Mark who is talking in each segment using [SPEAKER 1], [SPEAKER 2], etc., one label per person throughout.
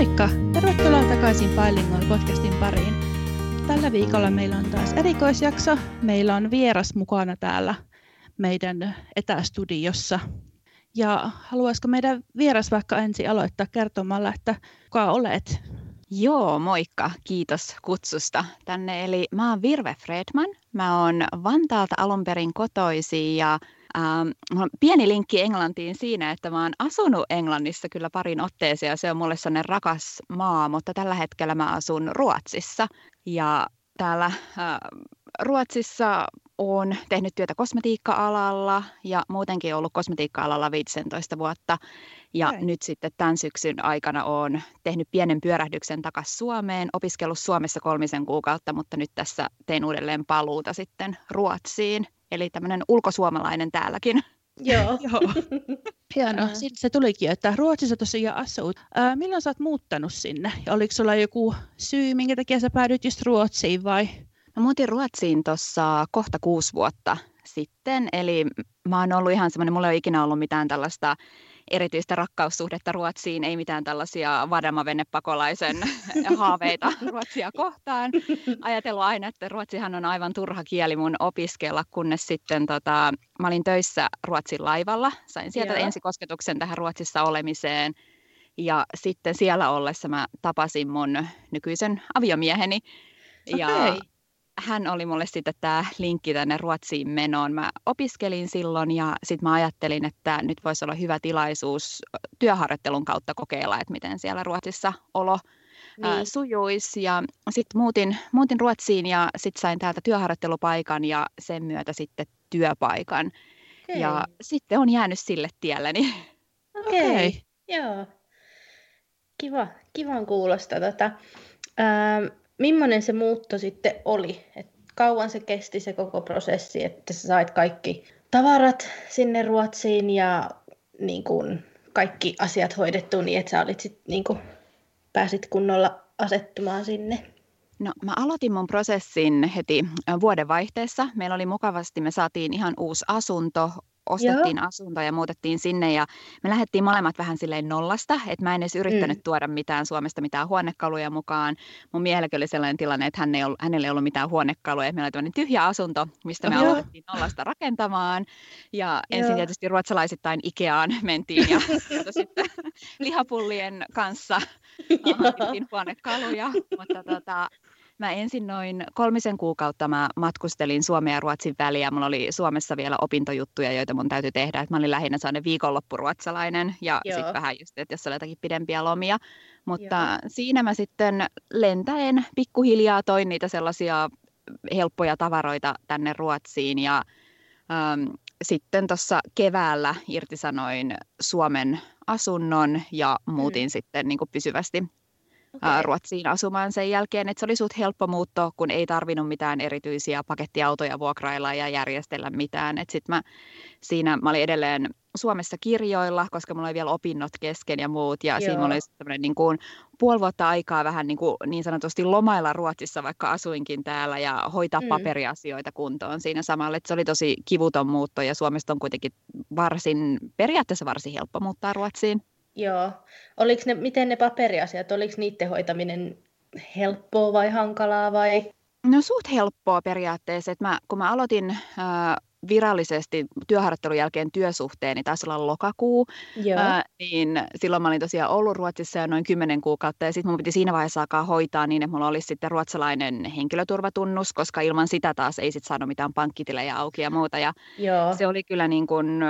[SPEAKER 1] Moikka! Tervetuloa takaisin Bilingual podcastin pariin. Tällä viikolla meillä on taas erikoisjakso. Meillä on vieras mukana täällä meidän etästudiossa. Ja haluaisiko meidän vieras vaikka ensin aloittaa kertomalla, että kuka olet?
[SPEAKER 2] Joo, moikka. Kiitos kutsusta tänne. Eli mä oon Virve Fredman. Mä oon Vantaalta alun perin kotoisin ja Ähm, on pieni linkki Englantiin siinä, että mä oon asunut Englannissa kyllä parin otteeseen ja se on mulle sellainen rakas maa, mutta tällä hetkellä mä asun Ruotsissa. Ja täällä äh, Ruotsissa olen tehnyt työtä kosmetiikka-alalla ja muutenkin ollut kosmetiikka-alalla 15 vuotta. Ja Näin. nyt sitten tämän syksyn aikana olen tehnyt pienen pyörähdyksen takaisin Suomeen, opiskellut Suomessa kolmisen kuukautta, mutta nyt tässä tein uudelleen paluuta sitten Ruotsiin. Eli tämmöinen ulkosuomalainen täälläkin.
[SPEAKER 3] Joo.
[SPEAKER 1] Joo. Hienoa. Sitten se tulikin, että Ruotsissa tosiaan asut. Ää, milloin sä oot muuttanut sinne? Ja oliko sulla joku syy, minkä takia sä päädyit just Ruotsiin vai?
[SPEAKER 2] Mä muutin Ruotsiin tuossa kohta kuusi vuotta sitten. Eli mä oon ollut ihan semmoinen, mulla ei ole ikinä ollut mitään tällaista erityistä rakkaussuhdetta Ruotsiin, ei mitään tällaisia vadamavennepakolaisen haaveita Ruotsia kohtaan. Ajatellut aina, että Ruotsihan on aivan turha kieli mun opiskella, kunnes sitten tota, mä olin töissä Ruotsin laivalla. Sain sieltä Joo. ensikosketuksen tähän Ruotsissa olemiseen. Ja sitten siellä ollessa mä tapasin mun nykyisen aviomieheni. Ja okay hän oli mulle sitten tämä linkki tänne Ruotsiin menoon. Mä opiskelin silloin ja sitten mä ajattelin, että nyt voisi olla hyvä tilaisuus työharjoittelun kautta kokeilla, että miten siellä Ruotsissa olo niin. sujuisi. Ja sitten muutin, muutin Ruotsiin ja sitten sain täältä työharjoittelupaikan ja sen myötä sitten työpaikan. Okay. Ja sitten on jäänyt sille tielleni.
[SPEAKER 3] Okei, okay. okay. joo. Kiva, kivan kuulosta. Tota, ähm, millainen se muutto sitten oli? Et kauan se kesti se koko prosessi, että sä sait kaikki tavarat sinne Ruotsiin ja niin kun, kaikki asiat hoidettu niin, että sä olit sit, niin kun, pääsit kunnolla asettumaan sinne?
[SPEAKER 2] No mä aloitin mun prosessin heti vuodenvaihteessa. Meillä oli mukavasti, me saatiin ihan uusi asunto, ostettiin Joo. asunto ja muutettiin sinne ja me lähdettiin molemmat vähän silleen nollasta, että mä en edes yrittänyt mm. tuoda mitään Suomesta mitään huonekaluja mukaan. Mun miehelläkin oli sellainen tilanne, että hän ei ollut, hänellä ei ollut mitään huonekaluja, meillä oli tämmöinen tyhjä asunto, mistä me Joo. aloitettiin nollasta rakentamaan ja ensin Joo. tietysti ruotsalaisittain Ikeaan mentiin ja sitten lihapullien kanssa huonekaluja, mutta tota, Mä ensin noin kolmisen kuukautta mä matkustelin Suomen ja Ruotsin väliä. Mulla oli Suomessa vielä opintojuttuja, joita mun täytyy tehdä. Et mä olin lähinnä sellainen viikonloppuruotsalainen ja sitten vähän just, että jos oli jotakin pidempiä lomia. Mutta Joo. siinä mä sitten lentäen pikkuhiljaa toin niitä sellaisia helppoja tavaroita tänne Ruotsiin ja ähm, sitten tuossa keväällä irtisanoin Suomen asunnon ja muutin mm. sitten niin kuin pysyvästi okay. Ruotsiin asumaan sen jälkeen. Että se oli suht helppo muutto, kun ei tarvinnut mitään erityisiä pakettiautoja vuokrailla ja järjestellä mitään. Et sit mä, siinä mä olin edelleen Suomessa kirjoilla, koska mulla oli vielä opinnot kesken ja muut. Ja Joo. siinä oli niin kuin puoli vuotta aikaa vähän niin, kuin, niin sanotusti lomailla Ruotsissa, vaikka asuinkin täällä ja hoitaa mm. paperiasioita kuntoon siinä samalla. Että se oli tosi kivuton muutto ja Suomesta on kuitenkin varsin, periaatteessa varsin helppo muuttaa Ruotsiin.
[SPEAKER 3] Joo. Oliko ne, miten ne paperiasiat, oliko niiden hoitaminen helppoa vai hankalaa vai?
[SPEAKER 2] No suht helppoa periaatteessa. Että mä, kun mä aloitin äh, virallisesti työharjoittelun jälkeen työsuhteen, niin taisi olla lokakuu, Ää, niin silloin mä olin tosiaan ollut Ruotsissa jo noin kymmenen kuukautta ja sitten mun piti siinä vaiheessa alkaa hoitaa niin, että mulla olisi sitten ruotsalainen henkilöturvatunnus, koska ilman sitä taas ei sitten saanut mitään pankkitilejä auki ja muuta ja Joo. se oli kyllä niin kuin,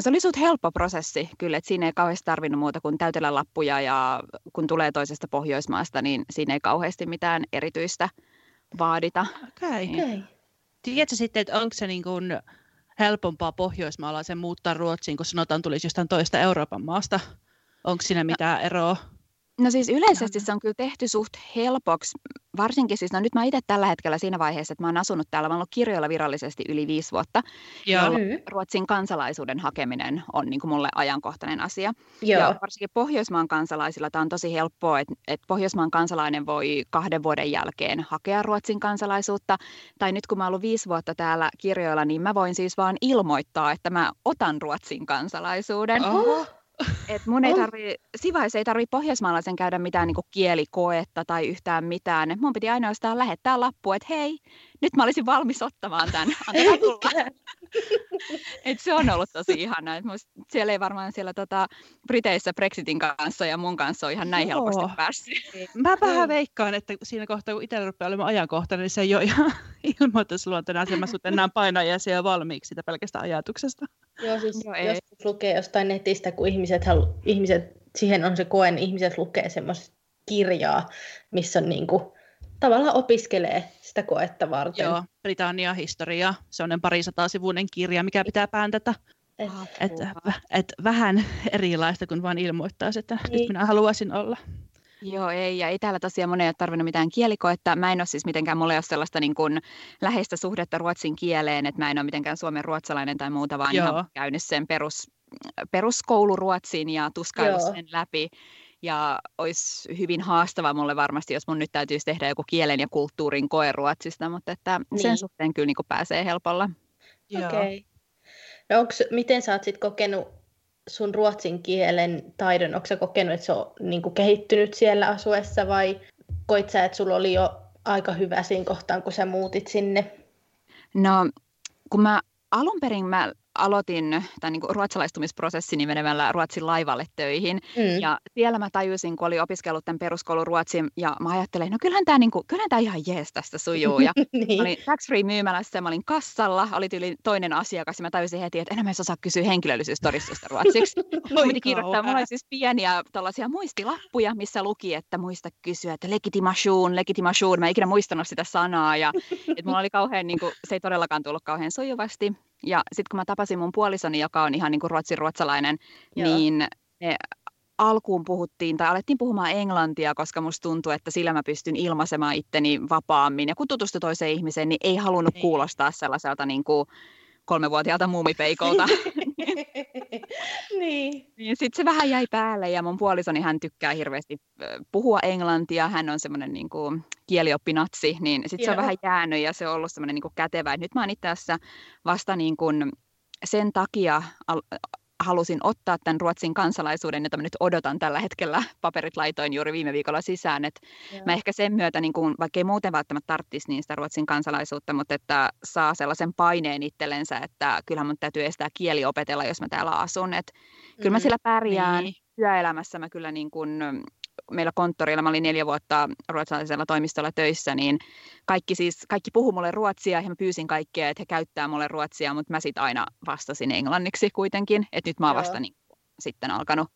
[SPEAKER 2] se oli sut helppo prosessi kyllä, että siinä ei kauheasti tarvinnut muuta kuin täytellä lappuja ja kun tulee toisesta Pohjoismaasta, niin siinä ei kauheasti mitään erityistä vaadita.
[SPEAKER 1] Okei. Okay. Okay. Tiedätkö sitten, että onko se niin kuin helpompaa pohjoismaalaisen muuttaa Ruotsiin, kun sanotaan tulisi jostain toista Euroopan maasta? Onko siinä mitään eroa?
[SPEAKER 2] No siis yleisesti se on kyllä tehty suht helpoksi, varsinkin siis, no nyt mä itse tällä hetkellä siinä vaiheessa, että mä oon asunut täällä, mä oon ollut kirjoilla virallisesti yli viisi vuotta, Joo. Ruotsin kansalaisuuden hakeminen on niin kuin mulle ajankohtainen asia. Joo. Ja varsinkin Pohjoismaan kansalaisilla tämä on tosi helppoa, että, että Pohjoismaan kansalainen voi kahden vuoden jälkeen hakea Ruotsin kansalaisuutta, tai nyt kun mä oon ollut viisi vuotta täällä kirjoilla, niin mä voin siis vaan ilmoittaa, että mä otan Ruotsin kansalaisuuden.
[SPEAKER 1] Oho.
[SPEAKER 2] Et mun ei tarvi, Sivais ei tarvi pohjoismaalaisen käydä mitään niinku kielikoetta tai yhtään mitään. Et mun piti ainoastaan lähettää lappu, että hei, nyt mä olisin valmis ottamaan tämän. Et se on ollut tosi ihana. Et siellä ei varmaan siellä tota, Briteissä Brexitin kanssa ja mun kanssa on ihan näin Joo. helposti päässyt.
[SPEAKER 1] Mä vähän veikkaan, että siinä kohtaa kun itsellä rupeaa olemaan ajankohtainen, niin se ei ole ihan ilmoitusluontoinen asia. Mä enää painaa ja siellä valmiiksi sitä pelkästä ajatuksesta.
[SPEAKER 3] Joo, siis Joo, jos lukee jostain netistä, kun ihmiset, halu, ihmiset siihen on se koen, niin ihmiset lukee semmoista kirjaa, missä on niin kuin, tavallaan opiskelee sitä koetta varten.
[SPEAKER 1] Joo, Britannia historia, se on parisataa sivuinen kirja, mikä pitää pääntätä. Et, et, et vähän erilaista kuin vain ilmoittaa, että niin. nyt minä haluaisin olla.
[SPEAKER 2] Joo, ei. Ja ei täällä tosiaan monen ole tarvinnut mitään kielikoetta. Mä en ole siis mitenkään, mulla ei ole sellaista niin kuin läheistä suhdetta ruotsin kieleen, että mä en ole mitenkään suomen ruotsalainen tai muuta, vaan Joo. ihan käynyt sen perus, peruskouluruotsin ja tuskailu sen läpi. Ja olisi hyvin haastava mulle varmasti, jos mun nyt täytyisi tehdä joku kielen ja kulttuurin koe ruotsista, mutta että niin. sen suhteen kyllä niin kuin pääsee helpolla.
[SPEAKER 3] Okei. Okay. No onks, miten sä oot sit kokenut sun ruotsin kielen taidon, onko sä kokenut, että se on niin kuin kehittynyt siellä asuessa vai koit sä, että sulla oli jo aika hyvä siinä kohtaan, kun sä muutit sinne?
[SPEAKER 2] No, kun mä alun perin mä aloitin tämän niin ruotsalaistumisprosessini menemällä Ruotsin laivalle töihin. Mm. Ja siellä mä tajusin, kun olin opiskellut tämän peruskoulun ruotsin, ja mä ajattelin, no kyllähän tämä, niin kuin, kyllähän tämä ihan jees tästä sujuu. Ja niin. mä olin tax free myymälässä, mä olin kassalla, oli tyyli toinen asiakas, ja mä tajusin heti, että enää osaa kysyä henkilöllisyystodistusta ruotsiksi. Mä piti kirjoittaa, mulla oli siis pieniä tällaisia muistilappuja, missä luki, että muista kysyä, että legitimation, legitimation. Mä en ikinä muistanut sitä sanaa, ja että mulla oli kauhean, niin kuin, se ei todellakaan tullut kauhean sujuvasti. Ja sitten kun mä tapasin mun puolisoni, joka on ihan niin kuin ruotsin ruotsalainen, Joo. niin me alkuun puhuttiin tai alettiin puhumaan englantia, koska musta tuntuu, että sillä mä pystyn ilmaisemaan itteni vapaammin. Ja kun tutustui toiseen ihmiseen, niin ei halunnut niin. kuulostaa sellaiselta niin kuin kolmevuotiaalta muumipeikolta.
[SPEAKER 3] niin.
[SPEAKER 2] niin Sitten se vähän jäi päälle ja mun puolisoni hän tykkää hirveästi puhua englantia. Hän on semmoinen niin kuin kielioppinatsi, niin sitten se on vähän jäänyt ja se on ollut semmoinen niin kuin kätevä. nyt mä oon itse asiassa vasta niin kuin sen takia halusin ottaa tämän Ruotsin kansalaisuuden, jota mä nyt odotan tällä hetkellä. Paperit laitoin juuri viime viikolla sisään. Että mä ehkä sen myötä, niin kun, vaikka ei muuten välttämättä tarvitsisi niin sitä Ruotsin kansalaisuutta, mutta että saa sellaisen paineen itsellensä, että kyllähän mun täytyy estää kieli opetella, jos mä täällä asun. Että kyllä mä mm, sillä pärjään. Niin. Työelämässä mä kyllä niin kun, meillä konttorilla, mä olin neljä vuotta ruotsalaisella toimistolla töissä, niin kaikki siis, kaikki puhu mulle ruotsia ja mä pyysin kaikkea, että he käyttää mulle ruotsia, mutta mä sitten aina vastasin englanniksi kuitenkin, että nyt mä oon vasta niin, sitten alkanut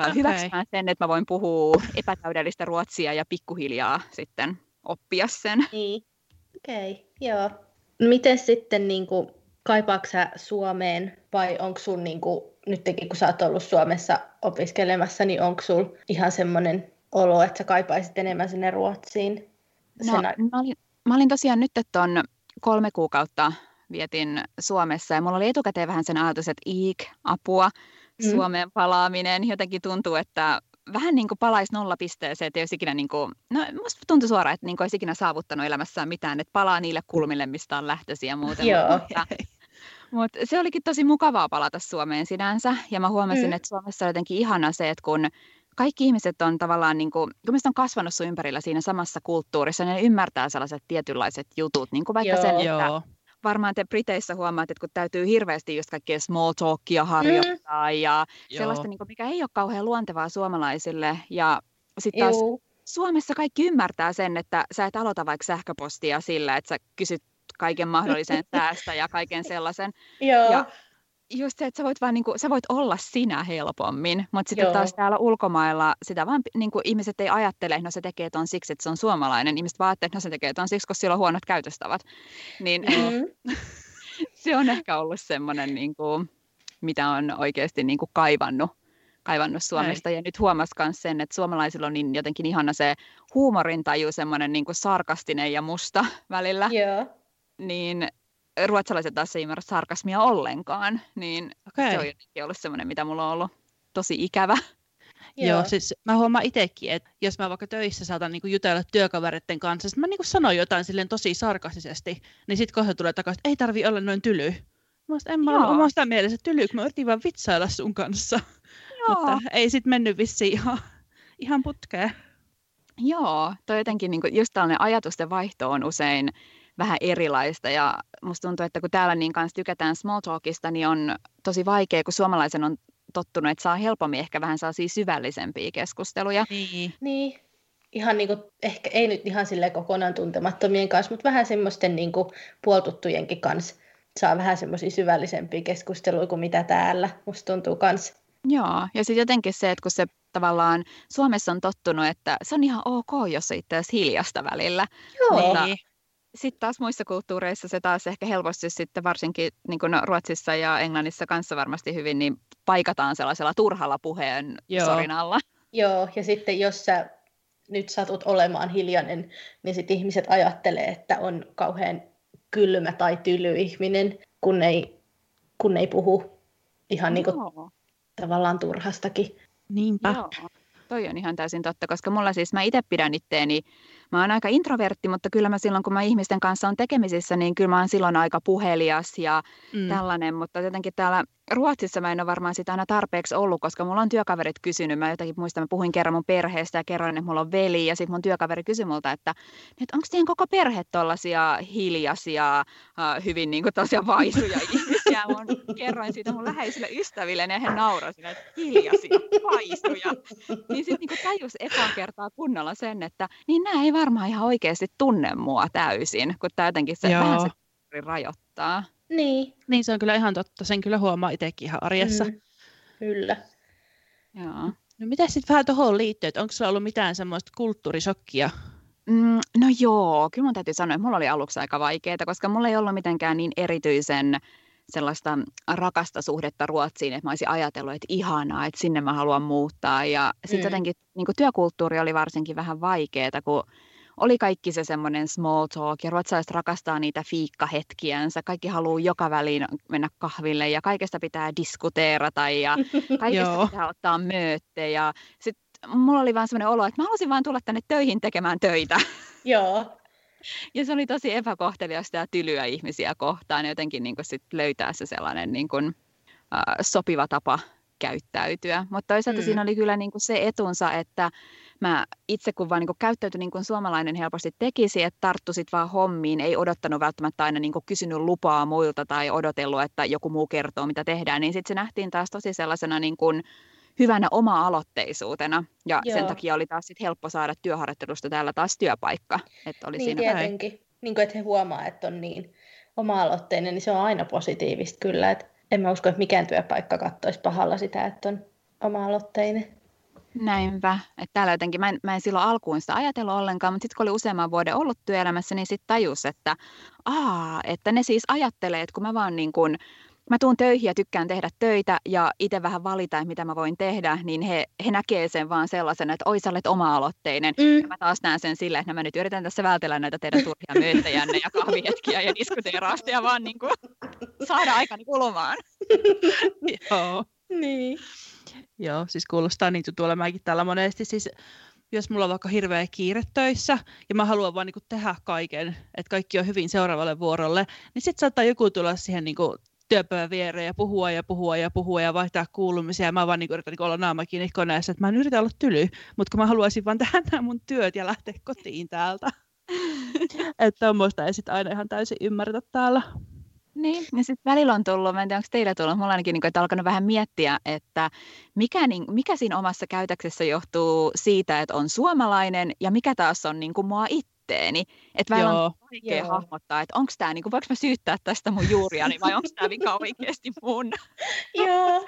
[SPEAKER 2] okay. hyväksymään sen, että mä voin puhua epätäydellistä ruotsia ja pikkuhiljaa sitten oppia sen.
[SPEAKER 3] Niin. Okei, okay, joo. Miten sitten niin kuin, kaipaatko sä Suomeen vai onko sun niin kuin, nytkin kun sä oot ollut Suomessa opiskelemassa, niin onko sul ihan semmoinen olo, että sä kaipaisit enemmän sinne Ruotsiin?
[SPEAKER 2] No, mä, olin, mä olin tosiaan nyt tuon kolme kuukautta vietin Suomessa ja mulla oli etukäteen vähän sen ajatus, että iik, apua, mm. Suomeen palaaminen. Jotenkin tuntuu, että vähän niin kuin palaisi nollapisteeseen, että ei olisi ikinä, niin kuin, no musta tuntui suoraan, että niin kuin olisi ikinä saavuttanut elämässään mitään, että palaa niille kulmille, mistä on lähtöisiä ja muuten.
[SPEAKER 3] Joo.
[SPEAKER 2] Mutta, mutta se olikin tosi mukavaa palata Suomeen sinänsä ja mä huomasin, mm. että Suomessa on jotenkin ihana se, että kun kaikki ihmiset on tavallaan, niin kuin, kun on kasvanut sun ympärillä siinä samassa kulttuurissa, niin ne ymmärtää sellaiset tietynlaiset jutut, niin kuin vaikka Joo. sen, että Joo varmaan te Briteissä huomaatte, että kun täytyy hirveästi just kaikkea small talkia harjoittaa mm. ja Joo. sellaista, niin kuin, mikä ei ole kauhean luontevaa suomalaisille. Ja sitten taas Joo. Suomessa kaikki ymmärtää sen, että sä et aloita vaikka sähköpostia sillä, että sä kysyt kaiken mahdollisen säästä ja kaiken sellaisen.
[SPEAKER 3] Joo.
[SPEAKER 2] Ja just se, että sä voit, vaan, niin kuin, sä voit olla sinä helpommin, mutta sitten Joo. taas täällä ulkomailla sitä vaan niin kuin, ihmiset ei ajattele, että no se tekee ton siksi, että se on suomalainen. Ihmiset vaan ajattelee, että no se tekee ton siksi, koska sillä on huonot käytöstavat. Niin mm. se on ehkä ollut semmoinen, niin kuin, mitä on oikeasti niin kuin kaivannut, kaivannut Suomesta. Ei. Ja nyt huomas myös sen, että suomalaisilla on niin jotenkin ihana se huumorintaju, semmoinen niin kuin sarkastinen ja musta välillä.
[SPEAKER 3] Joo.
[SPEAKER 2] Niin ruotsalaiset taas ei ymmärrä sarkasmia ollenkaan, niin okay. se on jotenkin ollut semmoinen, mitä mulla on ollut tosi ikävä.
[SPEAKER 1] Joo. Joo, siis mä huomaan itsekin, että jos mä vaikka töissä saatan niinku jutella työkavereiden kanssa, että mä niinku sanon jotain silleen tosi sarkastisesti, niin sitten kohta tulee takaisin, että ei tarvi olla noin tyly. Mä en mä ole omasta mielessä tyly, kun mä yritin vaan vitsailla sun kanssa. mutta ei sitten mennyt vissiin ihan, ihan putkeen.
[SPEAKER 2] Joo, toi jotenkin niin kuin, just tällainen ajatusten vaihto on usein vähän erilaista ja musta tuntuu, että kun täällä niin kanssa tykätään small talkista, niin on tosi vaikea, kun suomalaisen on tottunut, että saa helpommin ehkä vähän saa syvällisempiä keskusteluja.
[SPEAKER 3] Niin. niin. Ihan niin kuin, ehkä ei nyt ihan sille kokonaan tuntemattomien kanssa, mutta vähän semmoisten niin kuin puoltuttujenkin kanssa saa vähän semmoisia syvällisempiä keskusteluja kuin mitä täällä. Musta tuntuu kanssa.
[SPEAKER 2] Joo, ja sitten jotenkin se, että kun se tavallaan Suomessa on tottunut, että se on ihan ok, jos on itse asiassa hiljasta välillä.
[SPEAKER 3] Joo. Mutta.
[SPEAKER 2] Sitten taas muissa kulttuureissa se taas ehkä helposti sitten varsinkin niin kuin Ruotsissa ja Englannissa kanssa varmasti hyvin, niin paikataan sellaisella turhalla puheen Joo. sorinalla.
[SPEAKER 3] Joo, ja sitten jos sä nyt satut olemaan hiljainen, niin sitten ihmiset ajattelee, että on kauhean kylmä tai tyly ihminen, kun ei, kun ei puhu ihan niin kuin tavallaan turhastakin.
[SPEAKER 1] Niinpä. Joo,
[SPEAKER 2] toi on ihan täysin totta, koska mulla siis, mä itse pidän itteeni, mä oon aika introvertti, mutta kyllä mä silloin, kun mä ihmisten kanssa on tekemisissä, niin kyllä mä oon silloin aika puhelias ja mm. tällainen, mutta jotenkin täällä Ruotsissa mä en ole varmaan sitä aina tarpeeksi ollut, koska mulla on työkaverit kysynyt. Mä jotenkin muistan, mä puhuin kerran mun perheestä ja kerroin, että mulla on veli. Ja sitten mun työkaveri kysyi multa, että, että onko teidän koko perhe tollaisia hiljaisia, uh, hyvin niin kuin tosiaan vaisuja ihmisiä. Mä kerroin siitä mun läheisille ystäville ja he nauroivat, että hiljaisia, vaisuja. Niin sitten niin tajus ekaa kertaa kunnolla sen, että niin nämä ei varmaan ihan oikeasti tunne mua täysin, kun tämä jotenkin se Joo. vähän se rajoittaa.
[SPEAKER 3] Niin.
[SPEAKER 1] Niin se on kyllä ihan totta. Sen kyllä huomaa itsekin ihan arjessa. Mm.
[SPEAKER 3] Kyllä.
[SPEAKER 2] Joo.
[SPEAKER 1] No mitä sitten vähän tuohon liittyy, että onko sulla ollut mitään semmoista kulttuurisokkia?
[SPEAKER 2] Mm, no joo, kyllä mun täytyy sanoa, että mulla oli aluksi aika vaikeaa, koska mulla ei ollut mitenkään niin erityisen sellaista rakasta suhdetta Ruotsiin, että mä olisin ajatellut, että ihanaa, että sinne mä haluan muuttaa. Ja sitten mm. jotenkin niin työkulttuuri oli varsinkin vähän vaikeaa, kun oli kaikki se semmoinen small talk ja ruotsalaiset rakastaa niitä fiikkahetkiänsä. Kaikki haluaa joka väliin mennä kahville ja kaikesta pitää diskuteerata ja kaikesta pitää ottaa möötte. Ja sitten mulla oli vaan semmoinen olo, että mä halusin vaan tulla tänne töihin tekemään töitä.
[SPEAKER 3] Joo.
[SPEAKER 2] Ja se oli tosi epäkohteliasta ja tylyä ihmisiä kohtaan jotenkin niin sit löytää se sellainen niin kuin, uh, sopiva tapa käyttäytyä. Mutta toisaalta mm. siinä oli kyllä niin kuin se etunsa, että mä itse kun vaan niin kuin käyttäytyin niin kuin suomalainen helposti tekisi, että tarttusit vaan hommiin, ei odottanut välttämättä aina niin kuin kysynyt lupaa muilta tai odotellut, että joku muu kertoo, mitä tehdään, niin sitten se nähtiin taas tosi sellaisena niin kuin hyvänä oma-aloitteisuutena. Ja Joo. sen takia oli taas sit helppo saada työharjoittelusta täällä taas työpaikka. Että oli
[SPEAKER 3] niin
[SPEAKER 2] siinä
[SPEAKER 3] tietenkin. Niin kuin, että he huomaa, että on niin oma-aloitteinen, niin se on aina positiivista kyllä. Että en mä usko, että mikään työpaikka katsoisi pahalla sitä, että on oma-aloitteinen.
[SPEAKER 2] Näinpä. Että täällä jotenkin, mä en, mä en silloin alkuun sitä ajatellut ollenkaan, mutta sitten kun oli useamman vuoden ollut työelämässä, niin sitten tajus, että aa, että ne siis ajattelee, että kun mä vaan niin kuin, mä tuun töihin ja tykkään tehdä töitä ja itse vähän valita, mitä mä voin tehdä, niin he, he näkee sen vaan sellaisen, että oi sä olet oma-aloitteinen. Mm. Ja mä taas näen sen sillä, että mä nyt yritän tässä vältellä näitä teidän turhia myöttäjänne ja kahvihetkiä ja diskuteerausta ja vaan niin kuin saada aikani kulumaan.
[SPEAKER 1] Joo.
[SPEAKER 3] Niin.
[SPEAKER 1] Joo, siis kuulostaa niin tuolla mäkin täällä monesti siis jos mulla on vaikka hirveä kiire töissä ja mä haluan vaan niin tehdä kaiken, että kaikki on hyvin seuraavalle vuorolle, niin sitten saattaa joku tulla siihen niin kuin työpäivän viereen ja puhua ja puhua ja puhua ja vaihtaa kuulumisia. Ja mä vaan niin yritän niin olla naama kiinni koneessa, että mä en yritä olla tyly, mutta kun mä haluaisin vaan tehdä nämä mun työt ja lähteä kotiin täältä. että tuommoista ei sitten aina ihan täysin ymmärretä täällä.
[SPEAKER 2] Niin, ja sitten välillä on tullut, mä en tiedä onko teillä tullut, mulla ainakin, niin että alkanut vähän miettiä, että mikä, niin, mikä siinä omassa käytöksessä johtuu siitä, että on suomalainen ja mikä taas on niin kuin mua itteeni. Että välillä on vaikea Joo. hahmottaa, että onko tämä, niin kuin, voinko mä syyttää tästä mun juuriani vai onko tämä vika oikeasti mun.
[SPEAKER 3] Joo.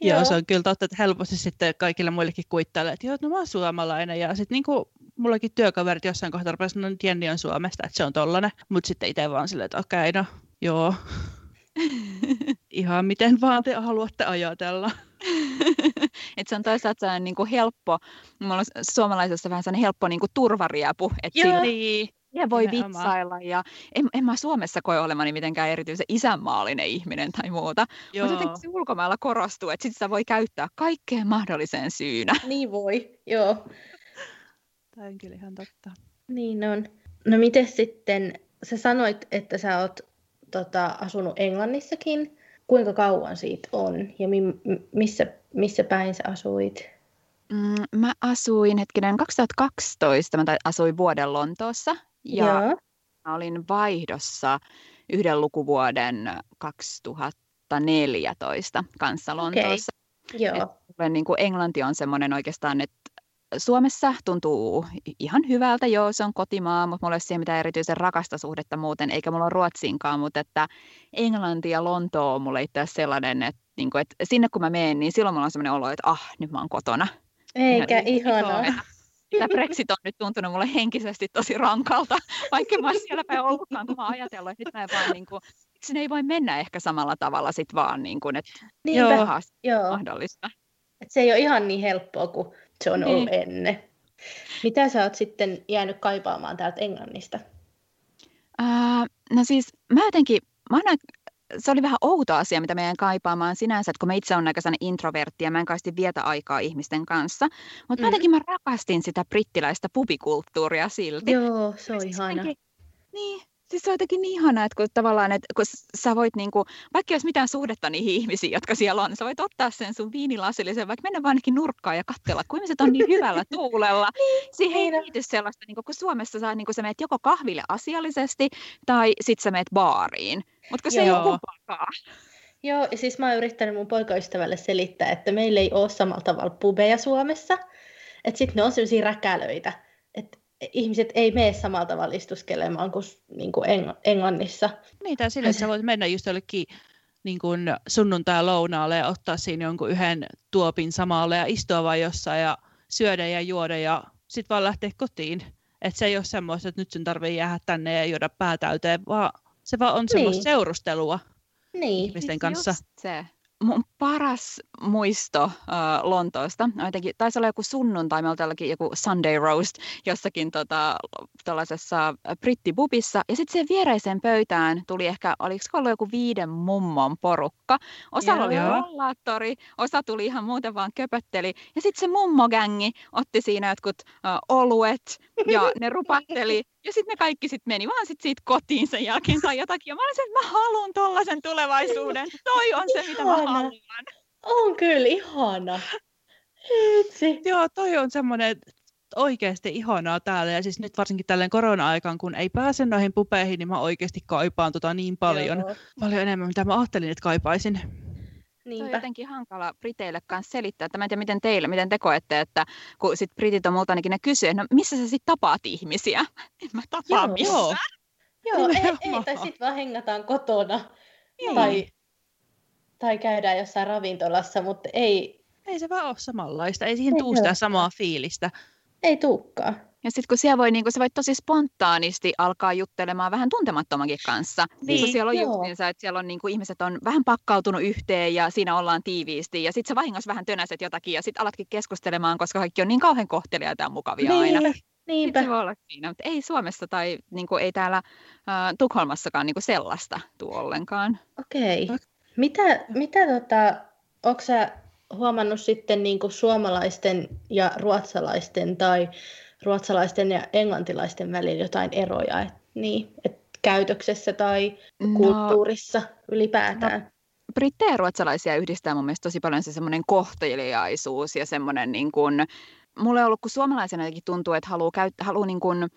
[SPEAKER 1] Joo, se on kyllä totta, että helposti sitten kaikille muillekin kuittailee, että joo, no mä oon suomalainen. Ja sitten niinku mullakin työkaverit jossain kohtaa rupesivat sanoa, että Jenni on Suomesta, että se on tollanen. Mutta sitten itse vaan silleen, että okei, okay, no Joo. Ihan miten vaan te haluatte ajatella.
[SPEAKER 2] Et se on toisaalta sellainen niin kuin helppo, mulla on suomalaisessa vähän sellainen helppo niin kuin turvariepu. Että Joo, niin. Ja voi Nimenomaan. vitsailla ja en, en mä Suomessa koe olemani mitenkään erityisen isänmaallinen ihminen tai muuta. Mutta jotenkin se ulkomailla korostuu, että sit sitä voi käyttää kaikkeen mahdolliseen syynä.
[SPEAKER 3] Niin voi, joo.
[SPEAKER 1] Tämä on kyllä ihan totta.
[SPEAKER 3] Niin on. No miten sitten, sä sanoit, että sä oot tota, asunut Englannissakin. Kuinka kauan siitä on ja mi- missä missä päin sä asuit?
[SPEAKER 2] Mm, mä asuin hetkinen 2012, mä asuin vuoden Lontoossa ja Joo. mä olin vaihdossa yhden lukuvuoden 2014 kanssa Lontoossa.
[SPEAKER 3] Okay. Joo.
[SPEAKER 2] Et, niin kuin englanti on semmoinen oikeastaan, että Suomessa tuntuu ihan hyvältä, joo, se on kotimaa, mutta mulla ei ole siihen mitään erityisen rakasta suhdetta muuten, eikä mulla ole Ruotsiinkaan, mutta että Englanti ja Lontoo on mulle itse sellainen, että, niin kuin, että sinne kun mä menen, niin silloin mulla on sellainen olo, että ah, nyt mä oon kotona.
[SPEAKER 3] Eikä ihanaa.
[SPEAKER 2] Tämä Brexit on nyt tuntunut mulle henkisesti tosi rankalta, vaikka mä oon siellä päin ollutkaan, kun mä oon ajatellut, että nyt mä en vaan niin kuin, sinne ei voi mennä ehkä samalla tavalla sit vaan, niin kuin, että joo, joo. mahdollista.
[SPEAKER 3] Et se ei ole ihan niin helppoa kuin se on ollut niin. ennen. Mitä sä oot sitten jäänyt kaipaamaan täältä Englannista?
[SPEAKER 2] Uh, no siis mä jotenkin, mä aina, se oli vähän outo asia, mitä meidän kaipaamaan sinänsä, että kun mä itse olen aika introvertti ja mä en kaisti vietä aikaa ihmisten kanssa, mutta mm. mä jotenkin mä rakastin sitä brittiläistä pubikulttuuria silti.
[SPEAKER 3] Joo, se on ihana.
[SPEAKER 2] Niin, Siis se on jotenkin niin ihanaa, että kun tavallaan, että kun sä voit niin kuin, vaikka jos mitään suhdetta niihin ihmisiin, jotka siellä on, sä voit ottaa sen sun viinilasillisen, vaikka mennä vaan ainakin nurkkaan ja katsella, kun ihmiset on niin hyvällä tuulella. Niin, Siihen ei liity sellaista, niin kuin, kun Suomessa sä, niin kuin, sä meet joko kahville asiallisesti tai sit sä meet baariin. Mutta kun se Joo. ei ole kumpaakaan.
[SPEAKER 3] Joo, ja siis mä oon yrittänyt mun poikaystävälle selittää, että meillä ei ole samalla tavalla pubeja Suomessa. Että sitten ne on sellaisia räkälöitä. Ihmiset ei mene samalla tavalla istuskelemaan kuin, niin kuin Eng- Englannissa.
[SPEAKER 1] Niin, tai sille, että sä voit mennä just jollekin niin kuin sunnuntai-lounaalle ja ottaa siinä jonkun yhden tuopin samalle ja istua vaan jossain ja syödä ja juoda ja sitten vaan lähteä kotiin. Että se ei ole semmoista, että nyt sun tarvii jäädä tänne ja juoda päätäyteen, vaan se vaan on niin. semmoista seurustelua niin. ihmisten siis kanssa. Just
[SPEAKER 2] se mun paras muisto uh, Lontoosta, jotenkin, taisi olla joku sunnuntai, me oltiin joku Sunday roast jossakin tota, tuollaisessa brittibubissa, ja sitten sen viereiseen pöytään tuli ehkä, oliko ollut joku viiden mummon porukka. Osa oli rollaattori, osa tuli ihan muuten vaan köpötteli, ja sitten se mummogängi otti siinä jotkut uh, oluet, ja ne rupatteli, ja sitten ne kaikki sit meni vaan sit siitä kotiin sen jälkeen tai jotakin. Ja mä olisin, että mä haluan tollaisen tulevaisuuden. Toi on se, mitä mä haluan.
[SPEAKER 3] On kyllä ihana.
[SPEAKER 1] Itse. Joo, toi on semmoinen oikeasti ihanaa täällä. Ja siis nyt varsinkin tälleen korona-aikaan, kun ei pääse noihin pupeihin, niin mä oikeasti kaipaan tota niin paljon, Joo. paljon enemmän, mitä mä ajattelin, että kaipaisin.
[SPEAKER 2] Niinpä. On jotenkin hankala Briteille kanssa selittää, että mä en tiedä miten teille, miten te koette, että kun sit Britit on multa ainakin ne kysyy, no missä sä sitten tapaat ihmisiä? En mä tapaa joo, missään. Joo,
[SPEAKER 3] joo ei, ei, tai sitten vaan hengataan kotona. Joo. Tai, tai käydään jossain ravintolassa, mutta ei...
[SPEAKER 1] Ei se vaan ole samanlaista, ei siihen tuu sitä samaa fiilistä.
[SPEAKER 3] Ei tuukkaan.
[SPEAKER 2] Ja sitten kun siellä voi, niin kun sä voit tosi spontaanisti alkaa juttelemaan vähän tuntemattomankin kanssa. Niin, kun siellä on justiinsa, että siellä on niin kuin, ihmiset on vähän pakkautunut yhteen ja siinä ollaan tiiviisti. Ja sitten sä vahingossa vähän tönäset jotakin ja sitten alatkin keskustelemaan, koska kaikki on niin kauhean kohteliaita ja mukavia niin, aina. Niinpä. se voi olla siinä, mutta ei Suomessa tai niin kuin, ei täällä äh, Tukholmassakaan niin kuin sellaista tuo ollenkaan.
[SPEAKER 3] Okei. Okay. Mitä, mitä tota, onko sä huomannut sitten niin kuin suomalaisten ja ruotsalaisten tai ruotsalaisten ja englantilaisten välillä jotain eroja, et, niin, et käytöksessä tai no, kulttuurissa ylipäätään? No,
[SPEAKER 2] brittejä ja ruotsalaisia yhdistää mun mielestä tosi paljon se semmoinen kohteliaisuus ja semmoinen niin kuin, mulle on ollut, kun suomalaisena tuntuu, että haluaa, käyttää, haluaa niin kuin,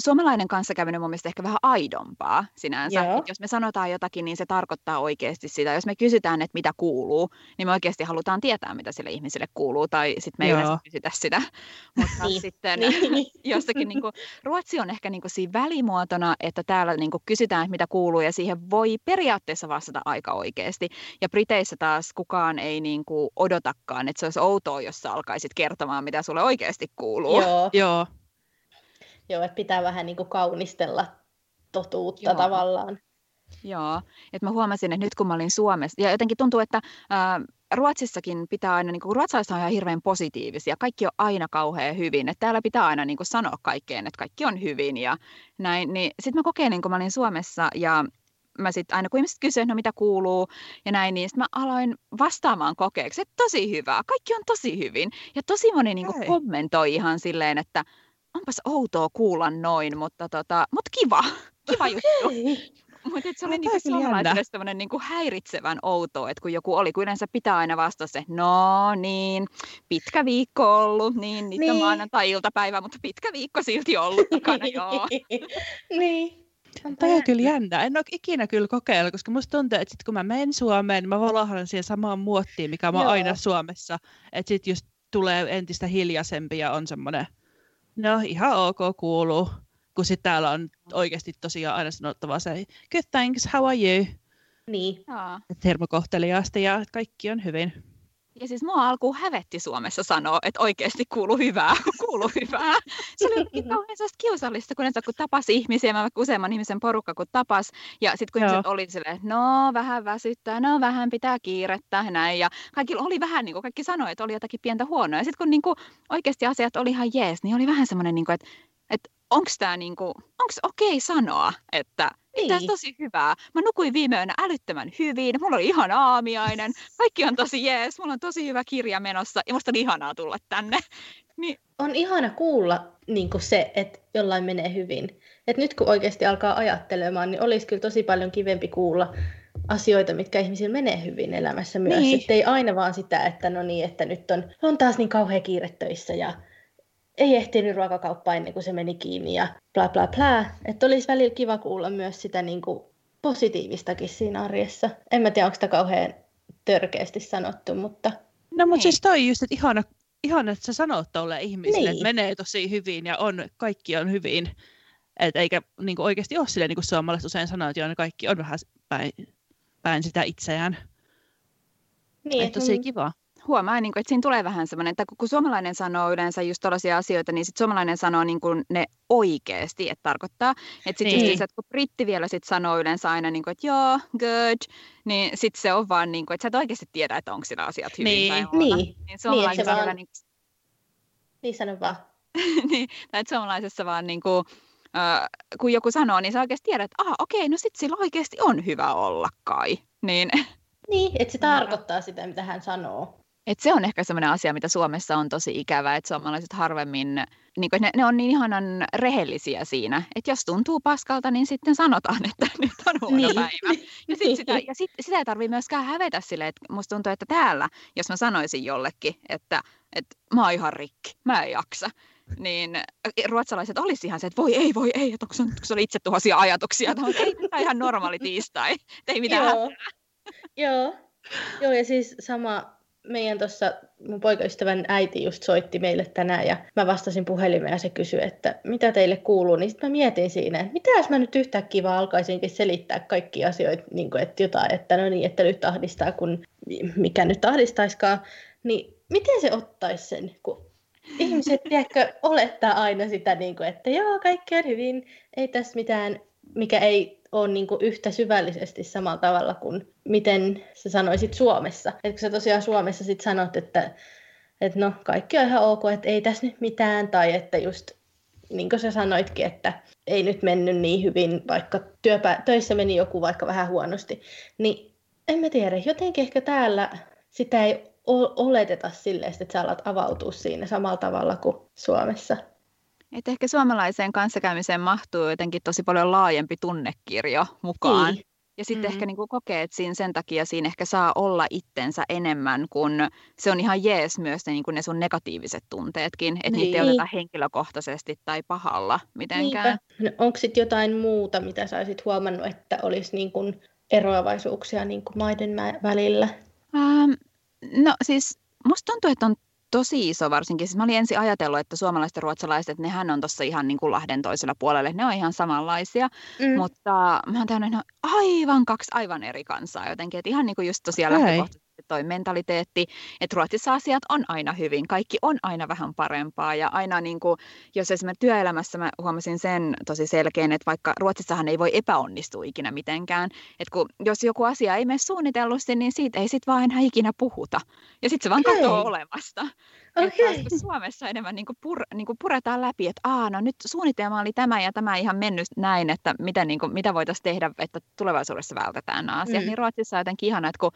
[SPEAKER 2] suomalainen kanssakäyminen on mun mielestä ehkä vähän aidompaa sinänsä. Että jos me sanotaan jotakin, niin se tarkoittaa oikeasti sitä. Jos me kysytään, että mitä kuuluu, niin me oikeasti halutaan tietää, mitä sille ihmiselle kuuluu, tai sitten me ei yleensä kysytä sitä. Mutta niin. sitten niin. jossakin, niin kuin, Ruotsi on ehkä niin kuin siinä välimuotona, että täällä niin kuin kysytään, että mitä kuuluu, ja siihen voi periaatteessa vastata aika oikeasti. Ja Briteissä taas kukaan ei niin kuin odotakaan, että se olisi outoa, jos sä alkaisit kertomaan, mitä sulle oikeasti kuuluu.
[SPEAKER 3] Joo. Joo. Joo, että pitää vähän niin kuin kaunistella totuutta Joo. tavallaan.
[SPEAKER 2] Joo, että mä huomasin, että nyt kun mä olin Suomessa, ja jotenkin tuntuu, että ää, Ruotsissakin pitää aina, niin kuin ruotsalaiset on ihan hirveän positiivisia, kaikki on aina kauhean hyvin, että täällä pitää aina niin kuin sanoa kaikkeen, että kaikki on hyvin ja näin, niin sitten mä kokeilin, kun mä olin Suomessa ja mä sitten aina kun ihmiset kysyivät, no mitä kuuluu ja näin, niin sitten mä aloin vastaamaan kokeeksi, että tosi hyvää, kaikki on tosi hyvin. Ja tosi moni niin kuin kommentoi ihan silleen, että onpas outoa kuulla noin, mutta, tota, mutta kiva, kiva juttu. Mutta se oli niinku suomalaisille semmoinen niinku häiritsevän outo, että kun joku oli, kun yleensä pitää aina vastata se, no niin, pitkä viikko ollut, niin nyt niin. on maanantai-iltapäivä, mutta pitkä viikko silti ollut takana, joo.
[SPEAKER 3] niin.
[SPEAKER 1] Tämä on kyllä jännä. En ole ikinä kyllä kokeilla, koska musta tuntuu, että sit kun mä menen Suomeen, niin mä valahdan siihen samaan muottiin, mikä mä oon aina Suomessa. Että sitten just tulee entistä hiljaisempi ja on semmoinen, no ihan ok, kuuluu. Kun sitten täällä on oikeasti tosiaan aina sanottava se, good thanks, how are you?
[SPEAKER 3] Niin.
[SPEAKER 1] Termokohteliaasti ja kaikki on hyvin.
[SPEAKER 2] Ja siis mua alkuun hävetti Suomessa sanoa, että oikeasti kuuluu hyvää, kuuluu hyvää. Se oli kauhean kiusallista, kun, kun tapasi ihmisiä, mä useamman ihmisen porukka kun tapas. Ja sitten kun Joo. ihmiset oli silleen, että no vähän väsyttää, no vähän pitää kiirettä ja näin. Ja kaikki oli vähän, niin kuin kaikki sanoi, että oli jotakin pientä huonoa. Ja sitten kun niin kuin, oikeasti asiat oli ihan jees, niin oli vähän semmoinen, niin kuin, että, että onko tämä niin kuin, onko okei okay sanoa, että niin. Tämä tosi hyvää. Mä nukuin viime yönä älyttömän hyvin. Mulla oli ihan aamiainen. Kaikki on tosi jees. Mulla on tosi hyvä kirja menossa. Ja musta on ihanaa tulla tänne. Niin.
[SPEAKER 3] On ihana kuulla niin se, että jollain menee hyvin. Et nyt kun oikeasti alkaa ajattelemaan, niin olisi kyllä tosi paljon kivempi kuulla asioita, mitkä ihmisillä menee hyvin elämässä myös. Niin. Että ei aina vaan sitä, että no niin, että nyt on, on taas niin kauhean kiire töissä ja ei ehtinyt ruokakauppaan ennen kuin se meni kiinni ja bla bla bla. Että olisi välillä kiva kuulla myös sitä niin kuin positiivistakin siinä arjessa. En mä tiedä, onko sitä kauhean törkeästi sanottu, mutta...
[SPEAKER 1] No mutta siis toi just, että ihana, ihana, että sä sanot tuolle ihmisille, niin. että menee tosi hyvin ja on, kaikki on hyvin. Et eikä niin kuin oikeasti ole silleen, niin kuin suomalaiset usein sanoo, että kaikki on vähän päin, päin sitä itseään. Niin, että tosi kiva
[SPEAKER 2] huomaa, niin kuin, että siinä tulee vähän semmoinen, että kun suomalainen sanoo yleensä just tällaisia asioita, niin sitten suomalainen sanoo niin kuin ne oikeasti, että tarkoittaa. Että sitten niin. just että kun britti vielä sit sanoo yleensä aina, niin kuin, että joo, good, niin sitten se on vaan, niin kuin, että sä et oikeasti tiedä, että onko sillä asiat hyvin
[SPEAKER 3] niin.
[SPEAKER 2] tai
[SPEAKER 3] Niin, niin, suomalainen niin, vaan... niin, niin sano vaan.
[SPEAKER 2] niin, tai että suomalaisessa vaan niin kuin, äh, kun joku sanoo, niin sä oikeasti tiedät, että ah, okei, no sitten sillä oikeasti on hyvä olla kai. Niin,
[SPEAKER 3] niin että se tarkoittaa sitä, mitä hän sanoo.
[SPEAKER 2] Et se on ehkä sellainen asia, mitä Suomessa on tosi ikävä, että suomalaiset harvemmin, niin kuin, ne, ne on niin ihanan rehellisiä siinä, että jos tuntuu paskalta, niin sitten sanotaan, että nyt on huono niin. päivä. Ja, sit sitä, ja sit, sitä ei tarvitse myöskään hävetä sille, että musta tuntuu, että täällä, jos mä sanoisin jollekin, että, että mä oon ihan rikki, mä en jaksa, niin ruotsalaiset olisi ihan se, että voi ei, voi ei, että onko se, onko se oli itse tuhoisia ajatuksia, että ei, tämä ihan normaali tiistai, ei mitään
[SPEAKER 3] Joo. Joo. Joo, ja siis sama, meidän tuossa mun poikaystävän äiti just soitti meille tänään ja mä vastasin puhelimeen ja se kysyi, että mitä teille kuuluu, niin sitten mä mietin siinä, että mitä jos mä nyt yhtäkkiä vaan alkaisinkin selittää kaikki asioita, niin kuin, että jotain, että no niin, että nyt ahdistaa, kun mikä nyt ahdistaiskaan, niin miten se ottaisi sen, kun ihmiset, tiedätkö, olettaa aina sitä, niin kuin, että joo, kaikki on hyvin, ei tässä mitään, mikä ei ole niin kuin yhtä syvällisesti samalla tavalla kuin miten sä sanoisit Suomessa. Et kun sä tosiaan Suomessa sit sanot, että, että no kaikki on ihan ok, että ei tässä nyt mitään, tai että just niin kuin sä sanoitkin, että ei nyt mennyt niin hyvin, vaikka työpä- töissä meni joku vaikka vähän huonosti, niin en mä tiedä, jotenkin ehkä täällä sitä ei oleteta silleen, että sä alat avautua siinä samalla tavalla kuin Suomessa.
[SPEAKER 2] Et ehkä suomalaiseen kanssakäymiseen mahtuu jotenkin tosi paljon laajempi tunnekirjo mukaan. Niin. Ja sitten mm-hmm. ehkä niinku kokee, että siinä sen takia siinä ehkä saa olla itsensä enemmän, kun se on ihan jees myös ne, niinku ne sun negatiiviset tunteetkin, että niin. niitä ei oteta henkilökohtaisesti tai pahalla mitenkään.
[SPEAKER 3] No, onko sitten jotain muuta, mitä sä olisit huomannut, että olisi niinku eroavaisuuksia niinku maiden välillä?
[SPEAKER 2] Ähm, no siis musta tuntuu, että on tosi iso varsinkin. Siis mä olin ensin ajatellut, että suomalaiset ja ruotsalaiset, nehän on tuossa ihan niin kuin Lahden toisella puolella, ne on ihan samanlaisia, mm. mutta mä oon täynnä, ne on aivan kaksi aivan eri kansaa jotenkin, että ihan niin kuin just tosiaan lähtökohtaisesti toi mentaliteetti, että Ruotsissa asiat on aina hyvin, kaikki on aina vähän parempaa ja aina niin kuin, jos esimerkiksi työelämässä mä huomasin sen tosi selkeän, että vaikka Ruotsissahan ei voi epäonnistua ikinä mitenkään, että kun, jos joku asia ei mene suunnitellusti, niin siitä ei sitten vaan enää ikinä puhuta ja sitten se vaan katoaa olemasta. Okay. Että Suomessa enemmän niin kuin pur, niin kuin puretaan läpi, että Aa, no nyt suunnitelma oli tämä ja tämä ihan mennyt näin, että mitä, niin kuin, mitä voitaisiin tehdä, että tulevaisuudessa vältetään nämä asiat. Mm. Niin Ruotsissa on jotenkin ihana, että kun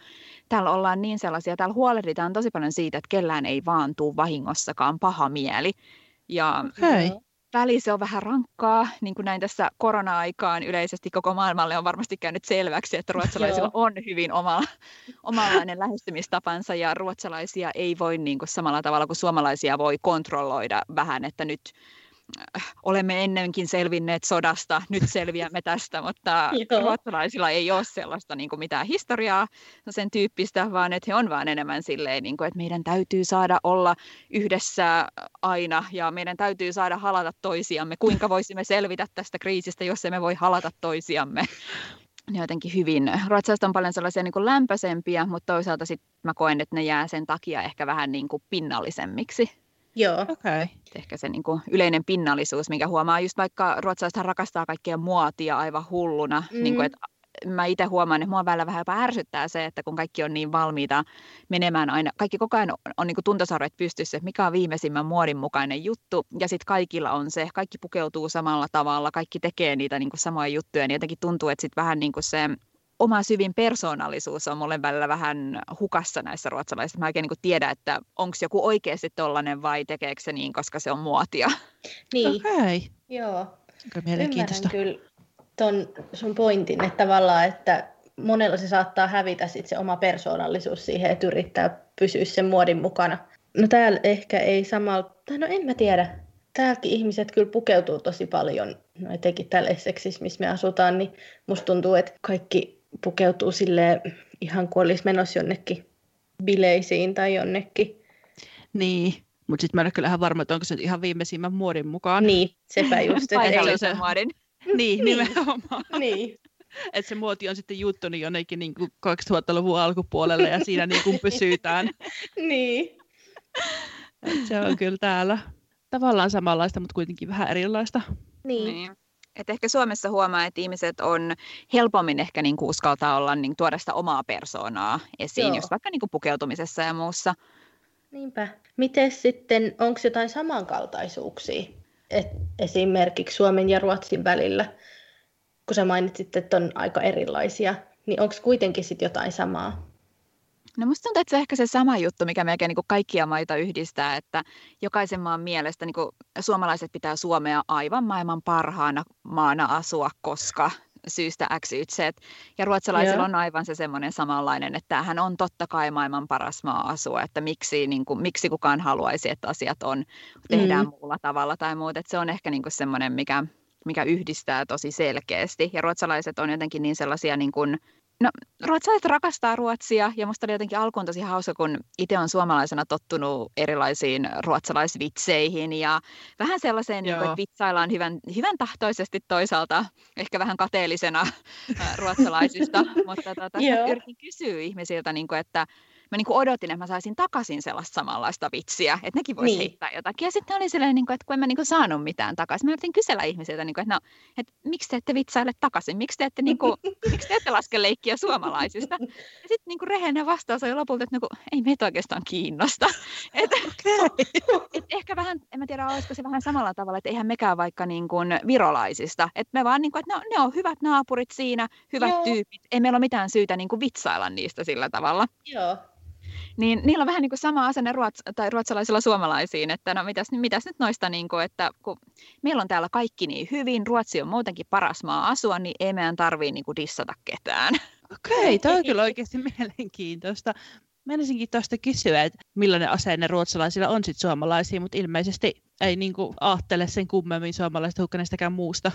[SPEAKER 2] täällä ollaan niin sellaisia, täällä huolehditaan tosi paljon siitä, että kellään ei vaan tule vahingossakaan paha mieli. Ja,
[SPEAKER 1] okay.
[SPEAKER 2] Väli se on vähän rankkaa, niin kuin näin tässä korona-aikaan yleisesti koko maailmalle on varmasti käynyt selväksi, että ruotsalaisilla on hyvin oma, omanlainen lähestymistapansa ja ruotsalaisia ei voi niin kuin samalla tavalla kuin suomalaisia voi kontrolloida vähän, että nyt olemme ennenkin selvinneet sodasta, nyt selviämme tästä, mutta ruotsalaisilla ei ole sellaista niin kuin mitään historiaa sen tyyppistä, vaan että he on vaan enemmän silleen, niin kuin, että meidän täytyy saada olla yhdessä aina ja meidän täytyy saada halata toisiamme. Kuinka voisimme selvitä tästä kriisistä, jos emme voi halata toisiamme? ne jotenkin hyvin, ruotsalaiset on paljon sellaisia niin kuin lämpöisempiä, mutta toisaalta sitten mä koen, että ne jää sen takia ehkä vähän niin kuin pinnallisemmiksi.
[SPEAKER 3] Joo.
[SPEAKER 1] Okay.
[SPEAKER 2] Ehkä se niin kuin yleinen pinnallisuus, minkä huomaa just vaikka ruotsalaiset rakastaa kaikkea muotia aivan hulluna. Mm. Niin kuin, että mä itse huomaan, että mua välillä vähän jopa ärsyttää se, että kun kaikki on niin valmiita menemään aina, kaikki koko ajan on, on niin tuntosarvet pystyssä, että mikä on viimeisimmän muodin mukainen juttu, ja sitten kaikilla on se, kaikki pukeutuu samalla tavalla, kaikki tekee niitä niin kuin samoja juttuja, niin jotenkin tuntuu, että sitten vähän niin kuin se oma syvin persoonallisuus on mulle välillä vähän hukassa näissä ruotsalaisissa. Mä oikein niin tiedä, että onko joku oikeasti tollainen vai tekeekö se niin, koska se on muotia.
[SPEAKER 3] Niin.
[SPEAKER 1] Okay.
[SPEAKER 3] Joo.
[SPEAKER 1] mielenkiintoista.
[SPEAKER 3] Ymmärrän kyllä ton sun pointin, että tavallaan, että monella se saattaa hävitä sit se oma persoonallisuus siihen, että yrittää pysyä sen muodin mukana. No täällä ehkä ei samalla, tai no en mä tiedä. Täälläkin ihmiset kyllä pukeutuu tosi paljon, no etenkin täällä Essexissa, missä me asutaan, niin musta tuntuu, että kaikki pukeutuu sille ihan kuin olisi menossa jonnekin bileisiin tai jonnekin.
[SPEAKER 1] Niin, mutta sitten mä en ole kyllä ihan varma, että onko se ihan viimeisimmän muodin mukaan.
[SPEAKER 3] Niin, sepä just.
[SPEAKER 2] Paikallisen muodin.
[SPEAKER 1] Niin, niin, nimenomaan.
[SPEAKER 3] niin.
[SPEAKER 1] Että se muoti on sitten juttu niin jonnekin niin kuin 2000-luvun alkupuolelle ja siinä niin kuin pysytään.
[SPEAKER 3] niin.
[SPEAKER 1] Et se on kyllä täällä tavallaan samanlaista, mutta kuitenkin vähän erilaista.
[SPEAKER 3] Niin. niin.
[SPEAKER 2] Et ehkä Suomessa huomaa, että ihmiset on helpommin ehkä niin kuin uskaltaa olla, niin tuoda sitä omaa persoonaa esiin, Joo. just vaikka niin kuin pukeutumisessa ja muussa.
[SPEAKER 3] Niinpä. Miten sitten, onko jotain samankaltaisuuksia Et esimerkiksi Suomen ja Ruotsin välillä? Kun sä mainitsit, että on aika erilaisia, niin onko kuitenkin sitten jotain samaa?
[SPEAKER 2] No musta tuntuu, että se on ehkä se sama juttu, mikä melkein niin kuin kaikkia maita yhdistää, että jokaisen maan mielestä niin kuin suomalaiset pitää Suomea aivan maailman parhaana maana asua, koska syystä X, Y, Z. Ja ruotsalaisilla yeah. on aivan se semmoinen samanlainen, että tämähän on totta kai maailman paras maa asua, että miksi, niin kuin, miksi kukaan haluaisi, että asiat on, tehdään mm. muulla tavalla tai muuta. Että se on ehkä niin kuin semmoinen, mikä, mikä yhdistää tosi selkeästi. Ja ruotsalaiset on jotenkin niin sellaisia niin kuin No, ruotsalaiset rakastaa Ruotsia ja musta oli jotenkin alkuun tosi hauska, kun itse on suomalaisena tottunut erilaisiin ruotsalaisvitseihin ja vähän sellaiseen, niin kuin, että vitsaillaan hyvän, hyvän tahtoisesti toisaalta, ehkä vähän kateellisena ruotsalaisista, mutta tota, yritin kysyä ihmisiltä, niin kuin, että mä niin kuin odotin, että mä saisin takaisin sellaista samanlaista vitsiä, että nekin voisi niin. heittää jotakin. Ja sitten oli sellainen, niin kuin, että kun en mä niin kuin saanut mitään takaisin, mä yritin kysellä ihmisiltä, niin kuin, että, no, että miksi te ette vitsaile takaisin, miksi te ette, niin kuin, miksi te ette laske leikkiä suomalaisista. Ja sitten niin rehellinen vastaus oli lopulta, että no, kun, ei meitä oikeastaan kiinnosta. Et, okay. et ehkä vähän, en mä tiedä, olisiko se vähän samalla tavalla, että eihän mekään vaikka niin kuin virolaisista. Että me vaan, niin kuin, että no, ne on hyvät naapurit siinä, hyvät Joo. tyypit, ei meillä ole mitään syytä niin kuin vitsailla niistä sillä tavalla.
[SPEAKER 3] Joo
[SPEAKER 2] niin niillä on vähän niin kuin sama asenne ruots- tai ruotsalaisilla suomalaisiin, että no mitäs, mitäs nyt noista, niin kuin, että kun meillä on täällä kaikki niin hyvin, Ruotsi on muutenkin paras maa asua, niin ei meidän tarvii niin kuin dissata ketään.
[SPEAKER 1] Okei, okay, on kyllä oikeasti mielenkiintoista. Menisinkin tuosta kysyä, että millainen asenne ruotsalaisilla on sitten suomalaisia, mutta ilmeisesti ei niin kuin ajattele sen kummemmin suomalaista hukkaneistakään muusta.